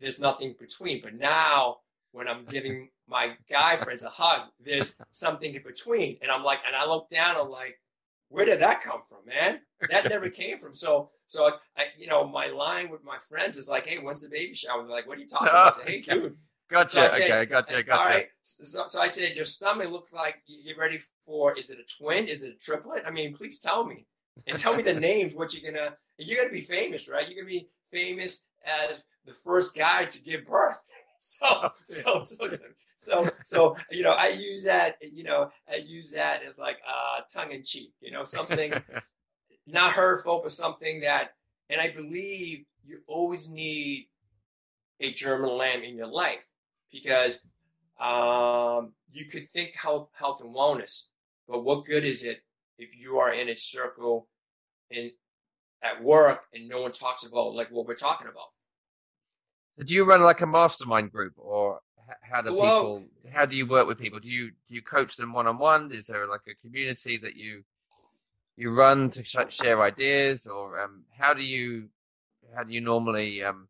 there's nothing between. But now when I'm giving my guy friends a hug, there's something in between. And I'm like, and I look down, I'm like, where did that come from, man? That never [laughs] came from. So, so I, you know, my line with my friends is like, hey, when's the baby shower? They're like, what are you talking about? I say, hey, [laughs] dude. Gotcha. So said- okay. Gotcha. Gotcha. All right. So, so I said, your stomach looks like you're ready for. Is it a twin? Is it a triplet? I mean, please tell me, and tell me the [laughs] names. What you're gonna? You're gonna be famous, right? You're gonna be famous as the first guy to give birth. [laughs] So, so, so, so, so, you know, I use that. You know, I use that as like uh, tongue in cheek. You know, something [laughs] not hurtful, but something that, and I believe you always need a German Lam in your life because um, you could think health, health and wellness, but what good is it if you are in a circle in at work and no one talks about like what we're talking about? So do you run like a mastermind group, or how do Well- people? How do you work with people? Do you do you coach them one on one? Is there like a community that you you run to sh- share ideas, or um, how do you how do you normally um,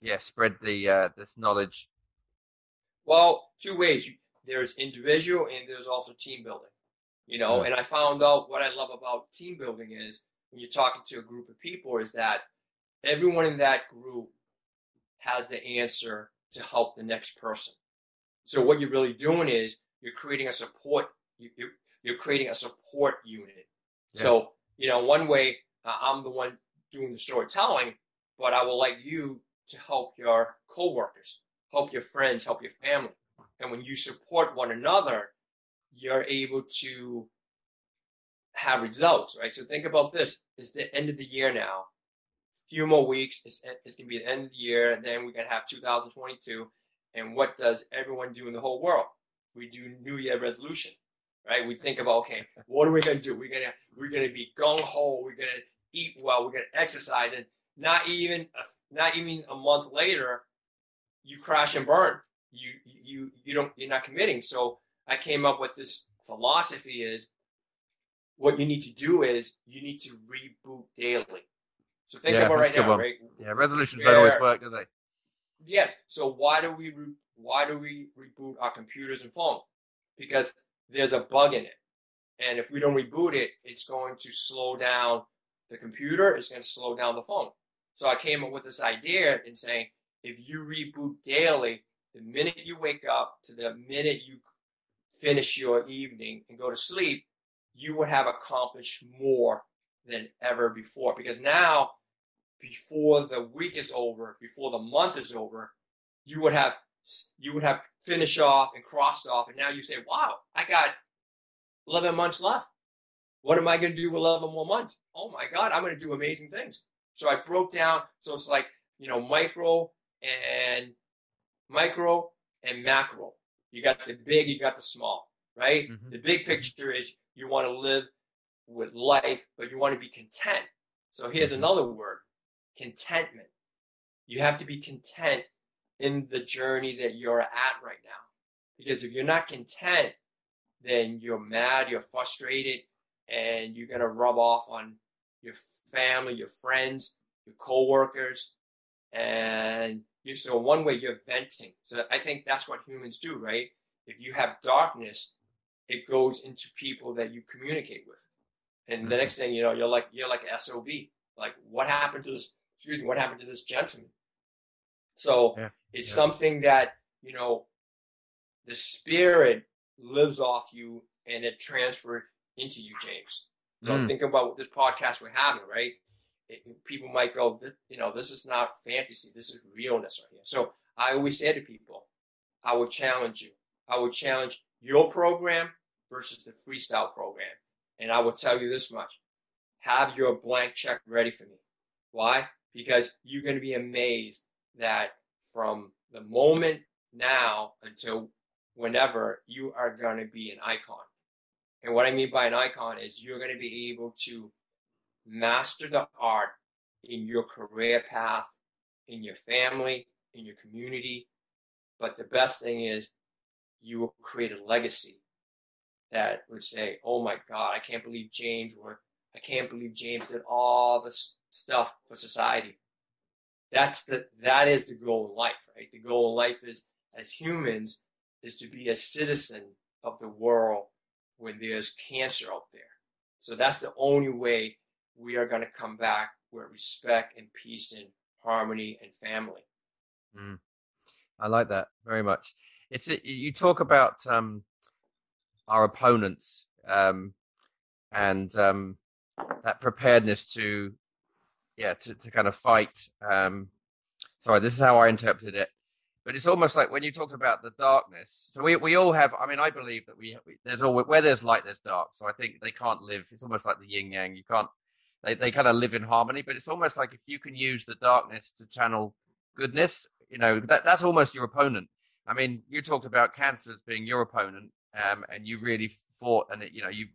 yeah spread the uh, this knowledge? Well, two ways. There's individual and there's also team building. You know, Yeah. and I found out what I love about team building is when you're talking to a group of people is that everyone in that group has the answer to help the next person. So what you're really doing is you're creating a support. You, you're, you're creating a support unit. Yeah. So you know, one way uh, I'm the one doing the storytelling, but I will like you to help your coworkers, help your friends, help your family. And when you support one another, you're able to have results, right? So think about this. It's the end of the year now. A few more weeks. It's, it's going to be the end of the year. And then we're going to have 2022. And what does everyone do in the whole world? We do New Year resolution, right? We think about, okay, what are we going to do? We're going to, we're going to be gung ho. We're going to eat well. We're going to exercise. And not even, not even a month later, you crash and burn. You, you, you don't, you're not committing. So I came up with this philosophy is what you need to do is you need to reboot daily. So think Yeah, about that's right now, one. right? Yeah, resolutions don't always work, do they? Yes. So why do we re- why do we reboot our computers and phone? Because there's a bug in it, and if we don't reboot it, it's going to slow down the computer. It's going to slow down the phone. So I came up with this idea in saying if you reboot daily, the minute you wake up to the minute you finish your evening and go to sleep, you would have accomplished more than ever before. Because now before the week is over, before the month is over, you would have you would have finished off and crossed off, and now you say, "Wow, I got 11 months left. What am I going to do with 11 more months? Oh my God, I'm going to do amazing things." So I broke down. So it's like you know, micro and micro and macro. You got the big, you got the small, right? Mhm. The big picture is you want to live with life, but you want to be content. So here's Mhm. another word contentment. You have to be content in the journey that you're at right now. Because if you're not content, then you're mad, you're frustrated, and you're going to rub off on your family, your friends, your coworkers. And you, so one way you're venting. So I think that's what humans do, right? If you have darkness, it goes into people that you communicate with. And the Mhm. next thing you know, you're like, you're like SOB. Like, what happened to this? Excuse me, what happened to this gentleman? So Yeah, it's yeah. something that, you know, the spirit lives off you and it transferred into you, James. Know, Mm. think about what this podcast we're having, right? It- people might go, "Th- you know, this is not fantasy. This is realness right here. So I always say to people, I would challenge you. I would challenge your program versus the freestyle program. And I will tell you this much. Have your blank check ready for me. Why? Because you're going to be amazed that from the moment now until whenever you are going to be an icon. And what I mean by an icon is you're going to be able to master the art in your career path, in your family, in your community. But the best thing is you will create a legacy that would say, "Oh my God, I can't believe James worked. I can't believe James did all this stuff for society." That's the that is the goal in life, right? The goal in life is as humans is to be a citizen of the world when there's cancer out there. So that's the only way we are going to come back with respect and peace and harmony and family. Mm. I like that very much. It's it, you talk about um, our opponents um, and um, that preparedness to yeah to, to kind of fight. Um, sorry, this is how I interpreted it. But it's almost like when you talked about the darkness. So we, we all have. I mean, I believe that we, we there's always where there's light, there's dark. So I think they can't live. It's almost like the yin yang. You can't. They they kind of live in harmony. But it's almost like if you can use the darkness to channel goodness, you know that that's almost your opponent. I mean, you talked about cancer as being your opponent, um, and you really fought, and it, you know you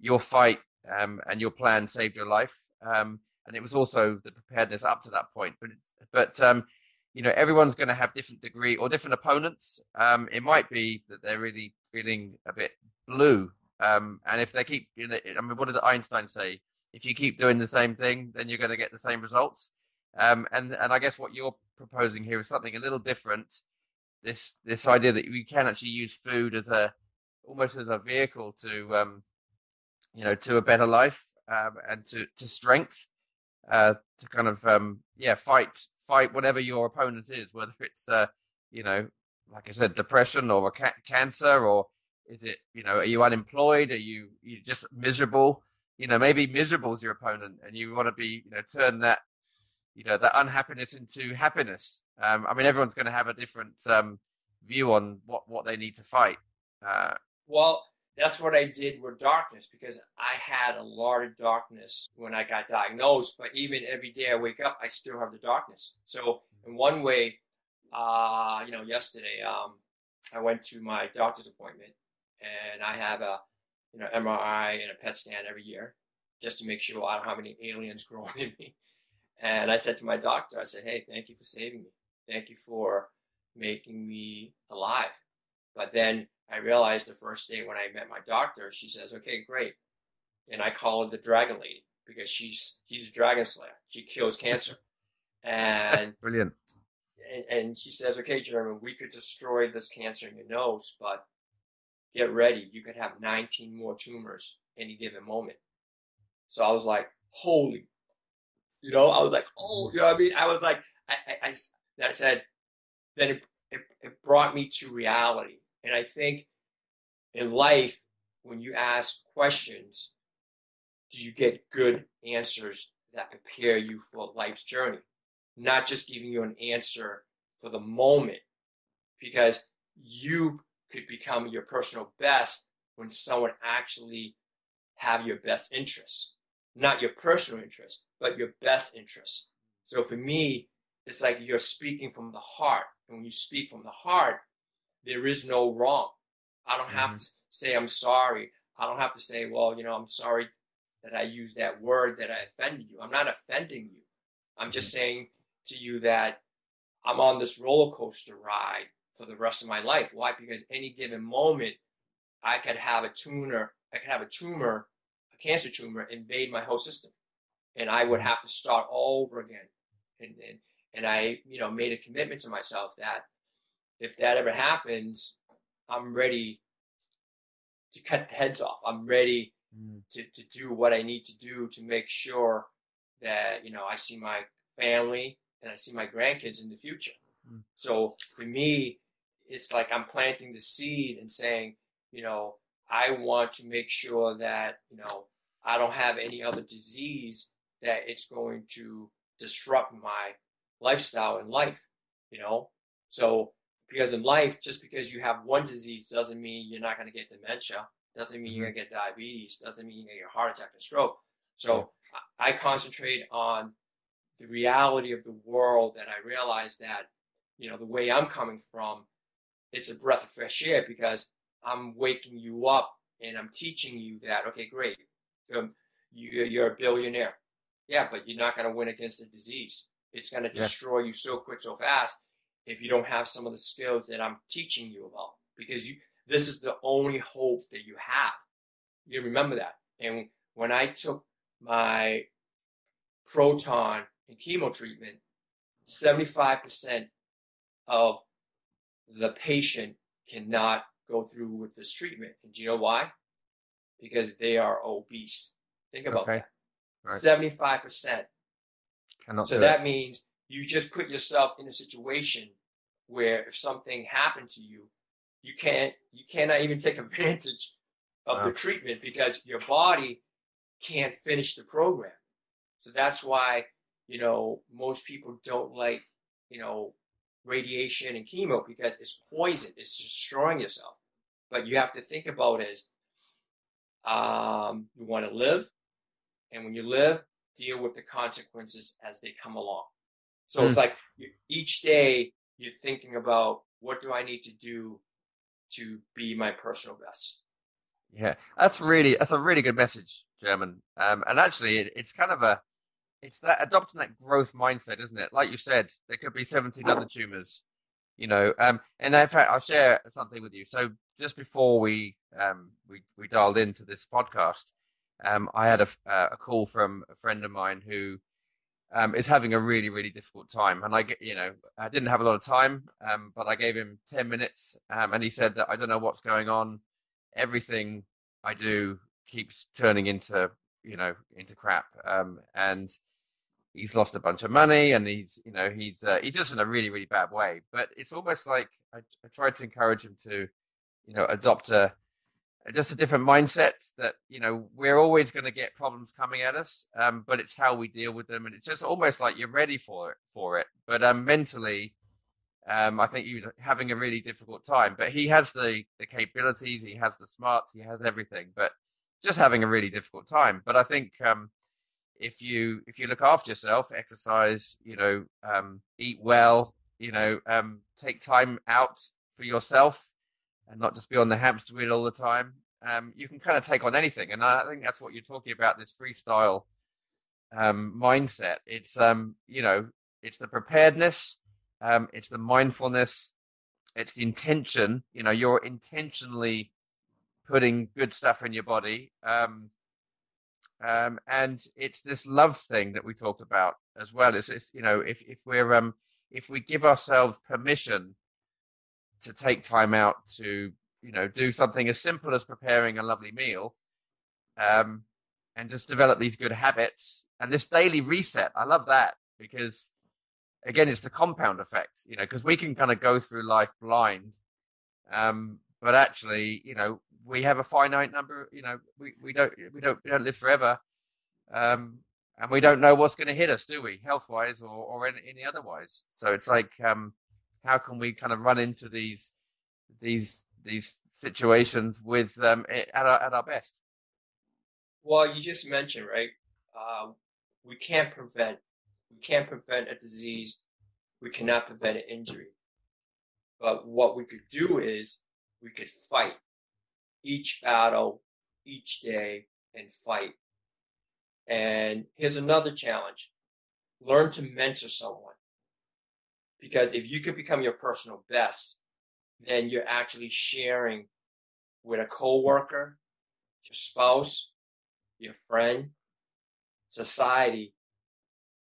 your fight um, and your plan saved your life, um, and it was also the preparedness up to that point. But but um, you know everyone's going to have different degree or different opponents. Um, it might be that they're really feeling a bit blue, um, and if they keep, I mean, what did Einstein say? If you keep doing the same thing, then you're going to get the same results. Um, and and I guess what you're proposing here is something a little different, this this idea that we can actually use food as a almost as a vehicle to um, you know to a better life um, and to to strength uh, to kind of um, yeah fight fight whatever your opponent is, whether it's uh, you know like I said depression or ca- cancer or is it you know are you unemployed? Are you you just miserable? You know maybe miserable is your opponent, and you want to be you know turn that you know that unhappiness into happiness. Um, I mean everyone's going to have a different um, view on what what they need to fight. Uh, well, that's what I did with darkness because I had a lot of darkness when I got diagnosed. But even every day I wake up, I still have the darkness. So in one way, uh, you know, yesterday um, I went to my doctor's appointment and I have a you know MRI and a PET scan every year just to make sure I don't have any aliens [laughs] growing in me. And I said to my doctor, I said, "Hey, thank you for saving me. Thank you for making me alive." But then I realized the first day when I met my doctor, she says, "Okay, great," and I call her the Dragon Lady because she's she's a dragon slayer. She kills cancer, and [laughs] brilliant. And, and she says, "Okay, Jeremy, we could destroy this cancer in your nose, but get ready. You could have 19 more tumors any given moment." So I was like, "Holy!" You know, I was like, "Oh," you know what I mean? I was like, I I, I, I said, then it, it, it brought me to reality and I think in life, when you ask questions, do you get good answers that prepare you for life's journey? Not just giving you an answer for the moment, because you could become your personal best when someone actually have your best interests, not your personal interests, but your best interests. So for me, it's like you're speaking from the heart. And when you speak from the heart, there is no wrong. I don't have mm-hmm. to say I'm sorry. I don't have to say, well, you know, I'm sorry that I used that word that I offended you. I'm not offending you. I'm just mm-hmm. saying to you that I'm on this roller coaster ride for the rest of my life. Why? Because any given moment, I could have a tumor, I could have a tumor, a cancer tumor invade my whole system. And I would mm-hmm. have to start all over again. And, and, and I, you know, made a commitment to myself that if that ever happens, I'm ready to cut the heads off. I'm ready mm. to, to do what I need to do to make sure that, you know, I see my family and I see my grandkids in the future. Mm. So for me, it's like I'm planting the seed and saying, you know, I want to make sure that, you know, I don't have any other disease that it's going to disrupt my lifestyle and life, you know? So because in life, just because you have one disease doesn't mean you're not going to get dementia, doesn't mean you're going to mm-hmm. get diabetes, doesn't mean you're going to get a heart attack and stroke. So I concentrate on the reality of the world and I realize that, you know, the way I'm coming from, it's a breath of fresh air because I'm waking you up and I'm teaching you that, okay, great. Um, you, you're a billionaire. Yeah, but you're not going to win against the disease. It's going to destroy yeah. you so quick, so fast if you don't have some of the skills that I'm teaching you about because you this is the only hope that you have. You remember that. And when I took my proton and chemo treatment, 75% of the patient cannot go through with this treatment. And do you know why? Because they are obese. Think about okay. that. Right. 75%. Cannot so that it. means you just put yourself in a situation where if something happened to you, you can't you cannot even take [laughs] advantage of wow. the treatment because your body can't finish the program. So that's why, you know, most people don't like, you know, radiation and chemo because it's poison. It's destroying yourself. But you have to think about is um, you want to live, and when you live, deal with the consequences as they come along. So mm. it's like you, each day you're thinking about what do I need to do to be my personal best. Yeah, that's really that's a really good message, German. Um, and actually, it, it's kind of a it's that adopting that growth mindset, isn't it? Like you said, there could be 17 other tumors, you know. Um, and in fact, I'll share something with you. So just before we um we we dialed into this podcast, um, I had a a call from a friend of mine who um, is having a really, really difficult time. And I get, you know, I didn't have a lot of time, um, but I gave him 10 minutes um, and he said that I don't know what's going on. Everything I do keeps turning into, you know, into crap. Um, and he's lost a bunch of money and he's, you know, he's, uh, he's just in a really, really bad way. But it's almost like I, I tried to encourage him to, you know, adopt a, just a different mindset that you know we're always going to get problems coming at us um, but it's how we deal with them and it's just almost like you're ready for it for it but um, mentally um, i think you're having a really difficult time but he has the the capabilities he has the smarts he has everything but just having a really difficult time but i think um, if you if you look after yourself exercise you know um, eat well you know um, take time out for yourself and not just be on the hamster wheel all the time. Um, you can kind of take on anything, and I think that's what you're talking about. This freestyle um, mindset. It's um, you know, it's the preparedness, it's the mindfulness, it's the intention. You know, you're intentionally putting good stuff in your body, um, um, and it's this love thing that we talked about as well. It's, it's you know, if if we're um, if we give ourselves permission to take time out to you know do something as simple as preparing a lovely meal um, and just develop these good habits and this daily reset i love that because again it's the compound effect you know because we can kind of go through life blind um, but actually you know we have a finite number you know we, we don't we don't we don't live forever um, and we don't know what's going to hit us do we health wise or, or any, any otherwise so it's like um, how can we kind of run into these these these situations with um, at our at our best? Well, you just mentioned right. Uh, we can't prevent we can't prevent a disease. We cannot prevent an injury. But what we could do is we could fight each battle, each day, and fight. And here's another challenge learn to mentor someone. Because if you could become your personal best, then you're actually sharing with a coworker, your spouse, your friend, society,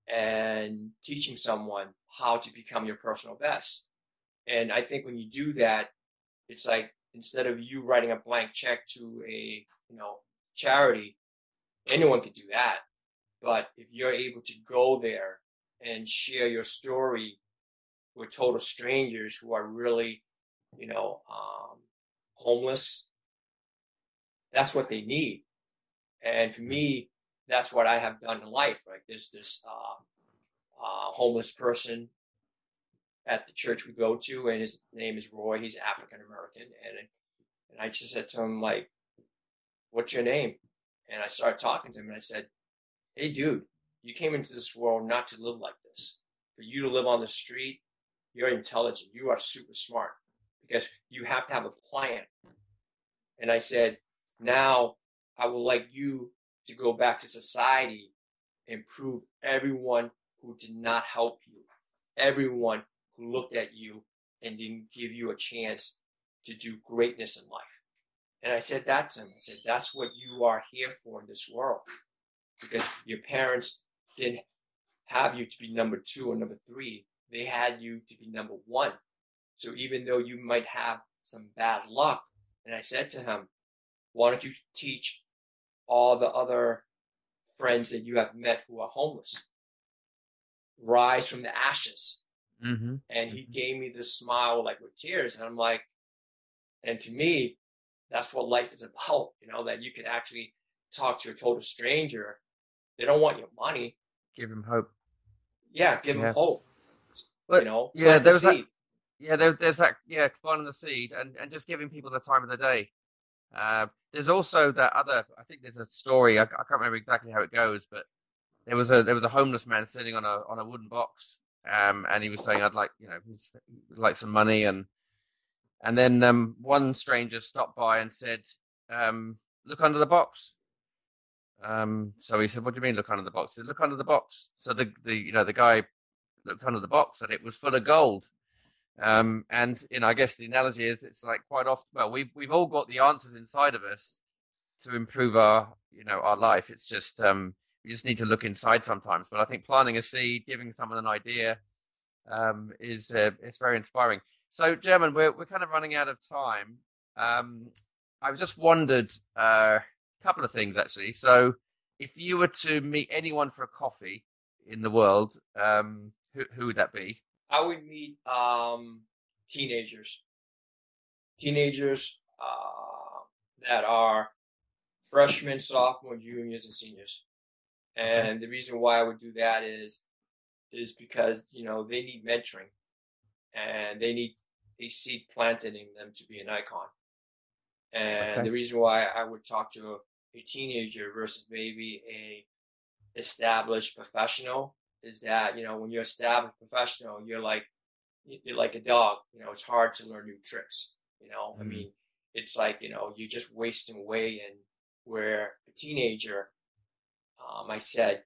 and teaching someone how to become your personal best. And I think when you do that, it's like instead of you writing a blank check to a you know charity, anyone could do that. But if you're able to go there and share your story with total strangers who are really, you know, um, homeless. That's what they need. And for me, that's what I have done in life. Like there's this uh, uh, homeless person at the church we go to, and his name is Roy. He's African American, and and I just said to him like, "What's your name?" And I started talking to him, and I said, "Hey, dude, you came into this world not to live like this. For you to live on the street you're intelligent. You are super smart because you have to have a plan. And I said, now I would like you to go back to society and prove everyone who did not help you, everyone who looked at you and didn't give you a chance to do greatness in life. And I said that to him. I said, that's what you are here for in this world. Because your parents didn't have you to be number two or number three they had you to be number one. So even though you might have some bad luck, and I said to him, why don't you teach all the other friends that you have met who are homeless? Rise from the ashes. Mm-hmm. And he mm-hmm. gave me this smile, like with tears. And I'm like, and to me, that's what life is about, you know, that you can actually talk to a total stranger. They don't want your money. Give him hope. Yeah, give yes. him hope. But, you know, yeah, there's the that. Yeah, there, there's that. Yeah, planting the seed and, and just giving people the time of the day. Uh, there's also that other. I think there's a story. I, I, can't remember exactly how it goes, but there was a there was a homeless man sitting on a on a wooden box, um, and he was saying, "I'd like you know, like some money," and and then um, one stranger stopped by and said, um, "Look under the box." Um, so he said, "What do you mean, look under the box?" He said, "Look under the box." So the the you know the guy looked under the box and it was full of gold. Um, and you know, I guess the analogy is it's like quite often. Well, we've we've all got the answers inside of us to improve our you know our life. It's just um, we just need to look inside sometimes. But I think planting a seed, giving someone an idea, um, is uh, it's very inspiring. So, German, we're we're kind of running out of time. Um, I've just wondered uh, a couple of things actually. So, if you were to meet anyone for a coffee in the world, um, who who would that be? I would meet um, teenagers, teenagers uh, that are freshmen, sophomore, juniors, and seniors. And the reason why I would do that is is because you know they need mentoring, and they need a seed planted in them to be an icon. And okay. the reason why I would talk to a, a teenager versus maybe a established professional is that you know when you're a established professional, you're like you're like a dog. You know, it's hard to learn new tricks. You know, mm-hmm. I mean, it's like you know you're just wasting away. And where a teenager, um, I said,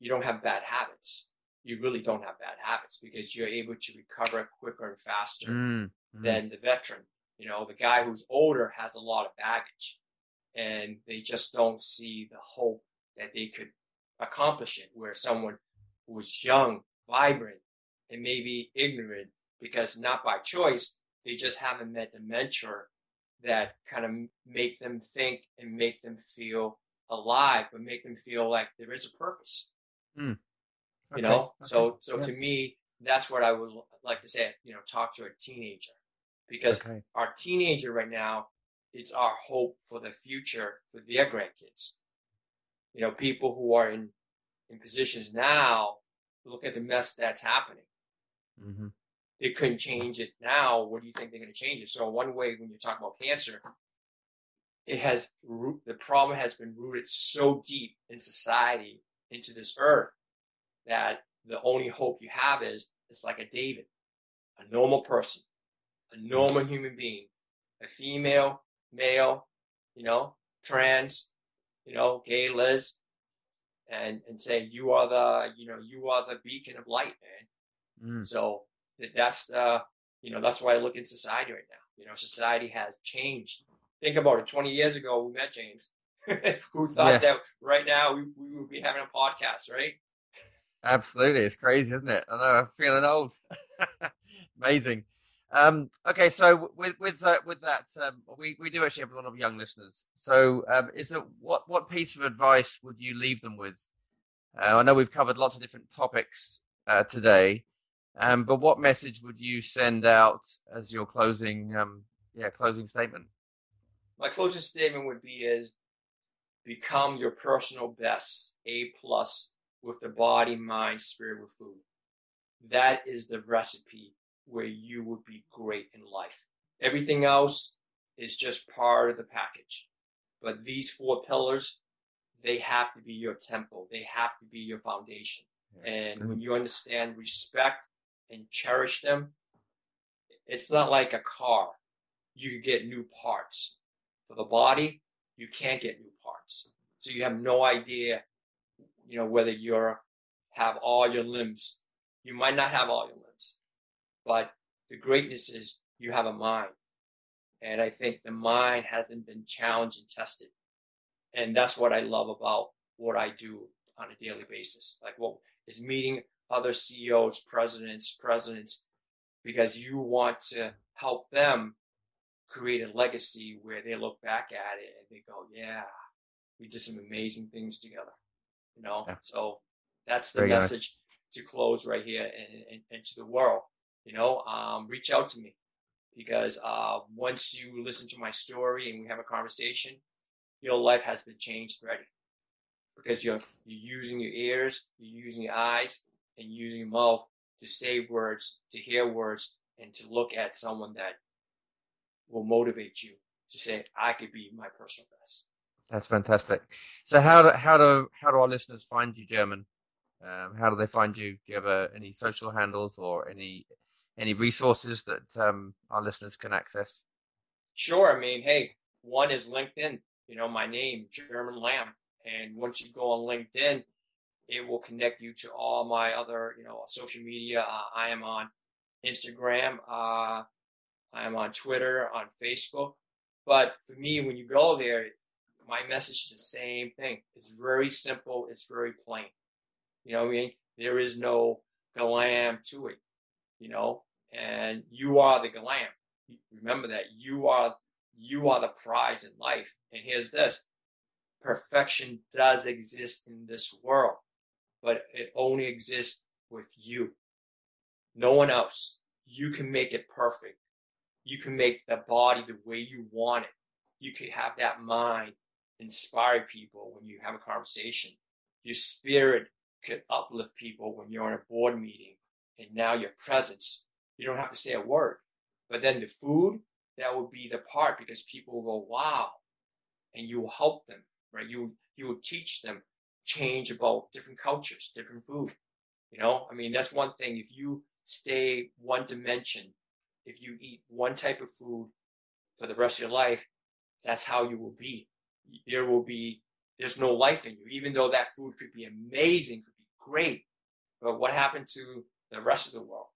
you don't have bad habits. You really don't have bad habits because you're able to recover quicker and faster mm-hmm. than the veteran. You know, the guy who's older has a lot of baggage, and they just don't see the hope that they could accomplish it. Where someone who's young, vibrant, and maybe ignorant because not by choice, they just haven't met the mentor that kind of make them think and make them feel alive, but make them feel like there is a purpose. Mm. Okay. You know, okay. so so yeah. to me, that's what I would like to say. You know, talk to a teenager because okay. our teenager right now it's our hope for the future for their grandkids. You know, people who are in in positions now look at the mess that's happening. Mm-hmm. They couldn't change it now. What do you think they're going to change it? So one way when you talk about cancer, it has the problem has been rooted so deep in society into this earth that the only hope you have is it's like a David, a normal person, a normal human being, a female, male, you know, trans, you know, gay, Liz, and and say you are the you know you are the beacon of light, man. Mm. So that's the you know that's why I look in society right now. You know, society has changed. Think about it. Twenty years ago, we met James. [laughs] Who thought yeah. that right now we, we would be having a podcast, right? Absolutely, it's crazy, isn't it? I know I'm feeling old. [laughs] Amazing. Um, okay, so with with uh, with that, um, we we do actually have a lot of young listeners. So, um, is it what what piece of advice would you leave them with? Uh, I know we've covered lots of different topics uh, today, um, but what message would you send out as your closing um, yeah closing statement? My closing statement would be is become your personal best, A plus with the body, mind, spirit, with food. That is the recipe where you would be great in life. Everything else is just part of the package. But these four pillars, they have to be your temple. They have to be your foundation. And mm-hmm. when you understand respect and cherish them, it's not like a car. You get new parts. For the body, you can't get new parts. So you have no idea, you know, whether you're have all your limbs. You might not have all your limbs but the greatness is you have a mind. And I think the mind hasn't been challenged and tested. And that's what I love about what I do on a daily basis. Like what is meeting other CEOs, presidents, presidents, because you want to help them create a legacy where they look back at it and they go, yeah, we did some amazing things together. You know, yeah. so that's the Very message nice. to close right here and, and, and to the world you know, um, reach out to me because uh, once you listen to my story and we have a conversation, your life has been changed already because you're you're using your ears, you're using your eyes, and using your mouth to say words, to hear words, and to look at someone that will motivate you to say, "I could be my personal best." That's fantastic. So how do how do how do our listeners find you, German? Um, how do they find you? Do you have uh, any social handles or any any resources that um, our listeners can access? Sure. I mean, hey, one is LinkedIn. You know, my name, German Lam, and once you go on LinkedIn, it will connect you to all my other, you know, social media. Uh, I am on Instagram. Uh, I am on Twitter, on Facebook. But for me, when you go there, my message is the same thing. It's very simple. It's very plain. You know what I mean? There is no glam to it, you know, and you are the glam. Remember that you are, you are the prize in life. And here's this perfection does exist in this world, but it only exists with you. No one else. You can make it perfect. You can make the body the way you want it. You can have that mind inspire people when you have a conversation. Your spirit could uplift people when you're in a board meeting. And now your presence, you don't have to say a word. But then the food, that would be the part because people will go, wow. And you will help them, right? You, you will teach them change about different cultures, different food. You know, I mean, that's one thing. If you stay one dimension, if you eat one type of food for the rest of your life, that's how you will be. There will be, there's no life in you, even though that food could be amazing, could be great. But what happened to the rest of the world?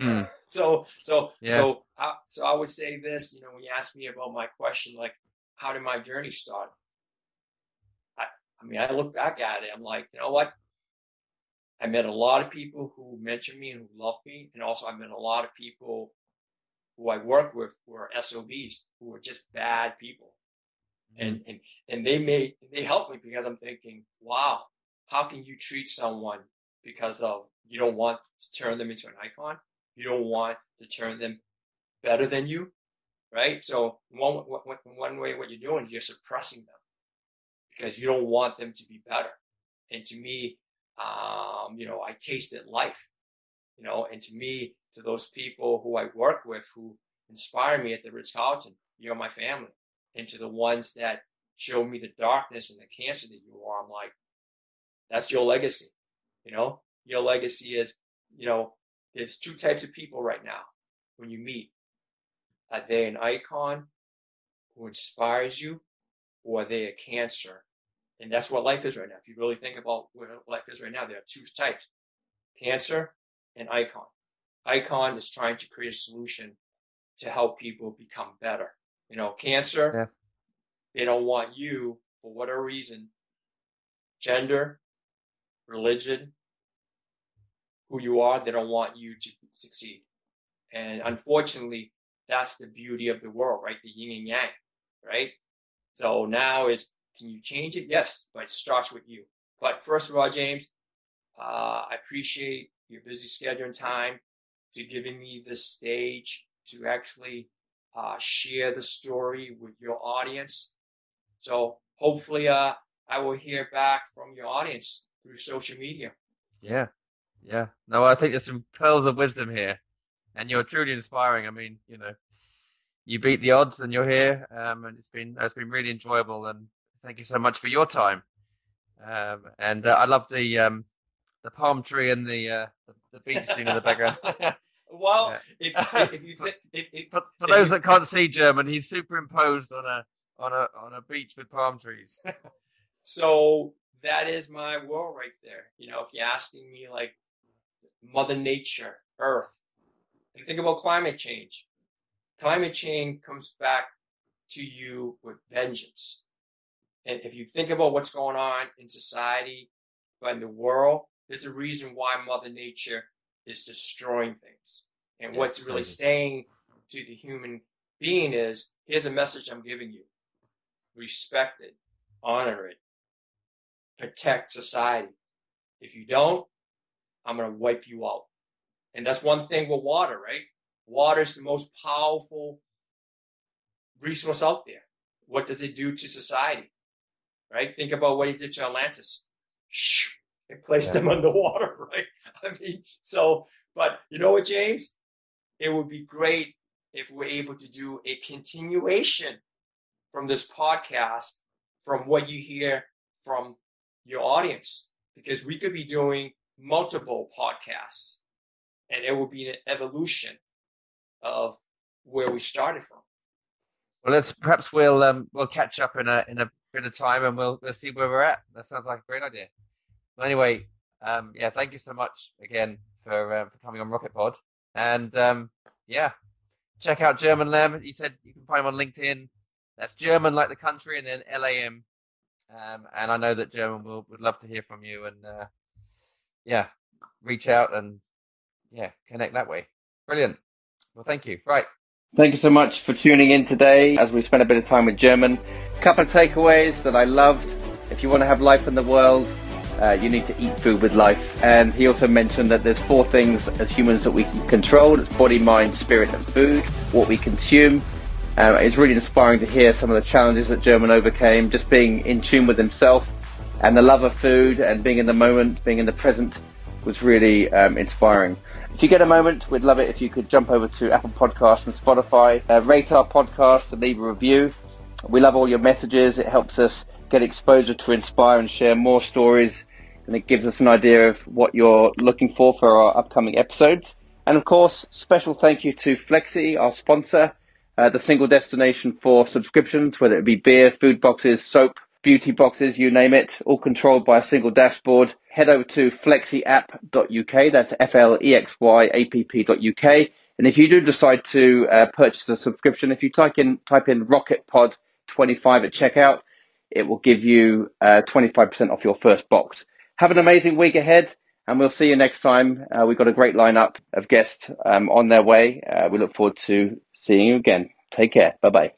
Mm. [laughs] So, so, Yeah. so, I, so I would say this, you know, when you ask me about my question, like, how did my journey start? I, I mean, I look back at it, I'm like, you know what? I met a lot of people who mentioned me and who loved me. And also I met a lot of people who I work with who are SOBs, who are just bad people. And, and, and they made, they helped me because I'm thinking, wow, how can you treat someone because of you don't want to turn them into an icon? You don't want to turn them better than you, right? So one, one, one way what you're doing is you're suppressing them because you don't want them to be better. And to me, um, you know, I tasted life, you know, and to me, to those people who I work with who inspire me at the Ritz Carlton, you're my family. And to the ones that show me the darkness and the cancer that you are, I'm like, that's your legacy. You know, your legacy is, you know, there's two types of people right now when you meet. Are they an icon who inspires you or are they a cancer? And that's what life is right now. If you really think about what life is right now, there are two types cancer and icon. Icon is trying to create a solution to help people become better. You know, cancer, Yeah. they don't want you, for whatever reason, gender, religion, who you are, they don't want you to succeed. And unfortunately, that's the beauty of the world, right? The yin and yang, right? So now is, can you change it? Yes, but it starts with you. But first of all, James, uh, I appreciate your busy schedule and time to giving me this stage to actually uh, share the story with your audience. So hopefully, uh, I will hear back from your audience through social media. Yeah, yeah. No, I think there's some pearls of wisdom here, and you're truly inspiring. I mean, you know, you beat the odds, and you're here, um, and it's been it's been really enjoyable. And thank you so much for your time. Um, and uh, I love the um, the palm tree and the uh, the, the beach scene in the background. [laughs] Well, Yeah. if, [laughs] if you think, if, if, for, for those that can't see German, he's superimposed on a on a on a beach with palm trees. [laughs] So that is my world right there. You know, if you're asking me like Mother Nature, Earth, and think about climate change. Climate change comes back to you with vengeance. And if you think about what's going on in society, but in the world, there's a reason why Mother Nature is destroying things. And Yeah, what's really saying to the human being is, here's a message I'm giving you. Respect it, honor it, protect society. If you don't, I'm going to wipe you out. And that's one thing with water, right? Water is the most powerful resource out there. What does it do to society? Right? Think about what it did to Atlantis. Shh, It placed Yeah. them [laughs] underwater, right? [laughs] I mean, so, but you know what, James? It would be great if we're able to do a continuation from this podcast from what you hear from your audience because we could be doing multiple podcasts and it will be an evolution of where we started from. well, let's perhaps we'll um we'll catch up in a in a bit of time, and we'll we'll see where we're at. That sounds like a great idea. Well, anyway, um, yeah, thank you so much again for uh, for coming on Rocket Pod, and um, yeah, check out German Lam. You said you can find him on LinkedIn. That's German like the country, and then LAM. Um, and I know that German will would love to hear from you, and uh, yeah, reach out and yeah, connect that way. Brilliant. Well, thank you. Right. Thank you so much for tuning in today as we spent a bit of time with German. A couple of takeaways that I loved. If you want to have life in the world, uh, you need to eat food with life. And he also mentioned that there's four things as humans that we can control. It's body, mind, spirit, and food. What we consume. Um, it's really inspiring to hear some of the challenges that German overcame, just being in tune with himself and the love of food and being in the moment, being in the present was really um, inspiring. If you get a moment, we'd love it if you could jump over to Apple Podcasts and Spotify, uh, rate our podcast and leave a review. We love all your messages. It helps us get exposure to inspire and share more stories and it gives us an idea of what you're looking for for our upcoming episodes. And of course, special thank you to Flexy, our sponsor, uh, the single destination for subscriptions, whether it be beer, food boxes, soap, beauty boxes, you name it, all controlled by a single dashboard. Head over to flexyapp.uk, that's F-L-E-X-Y-A-P-P.uk. And if you do decide to uh, purchase a subscription, if you type in, type in RocketPod 25 at checkout, it will give you uh, 25% off your first box. Have an amazing week ahead, and we'll see you next time. Uh, we've got a great lineup of guests um, on their way. Uh, we look forward to seeing you again. Take care. Bye bye.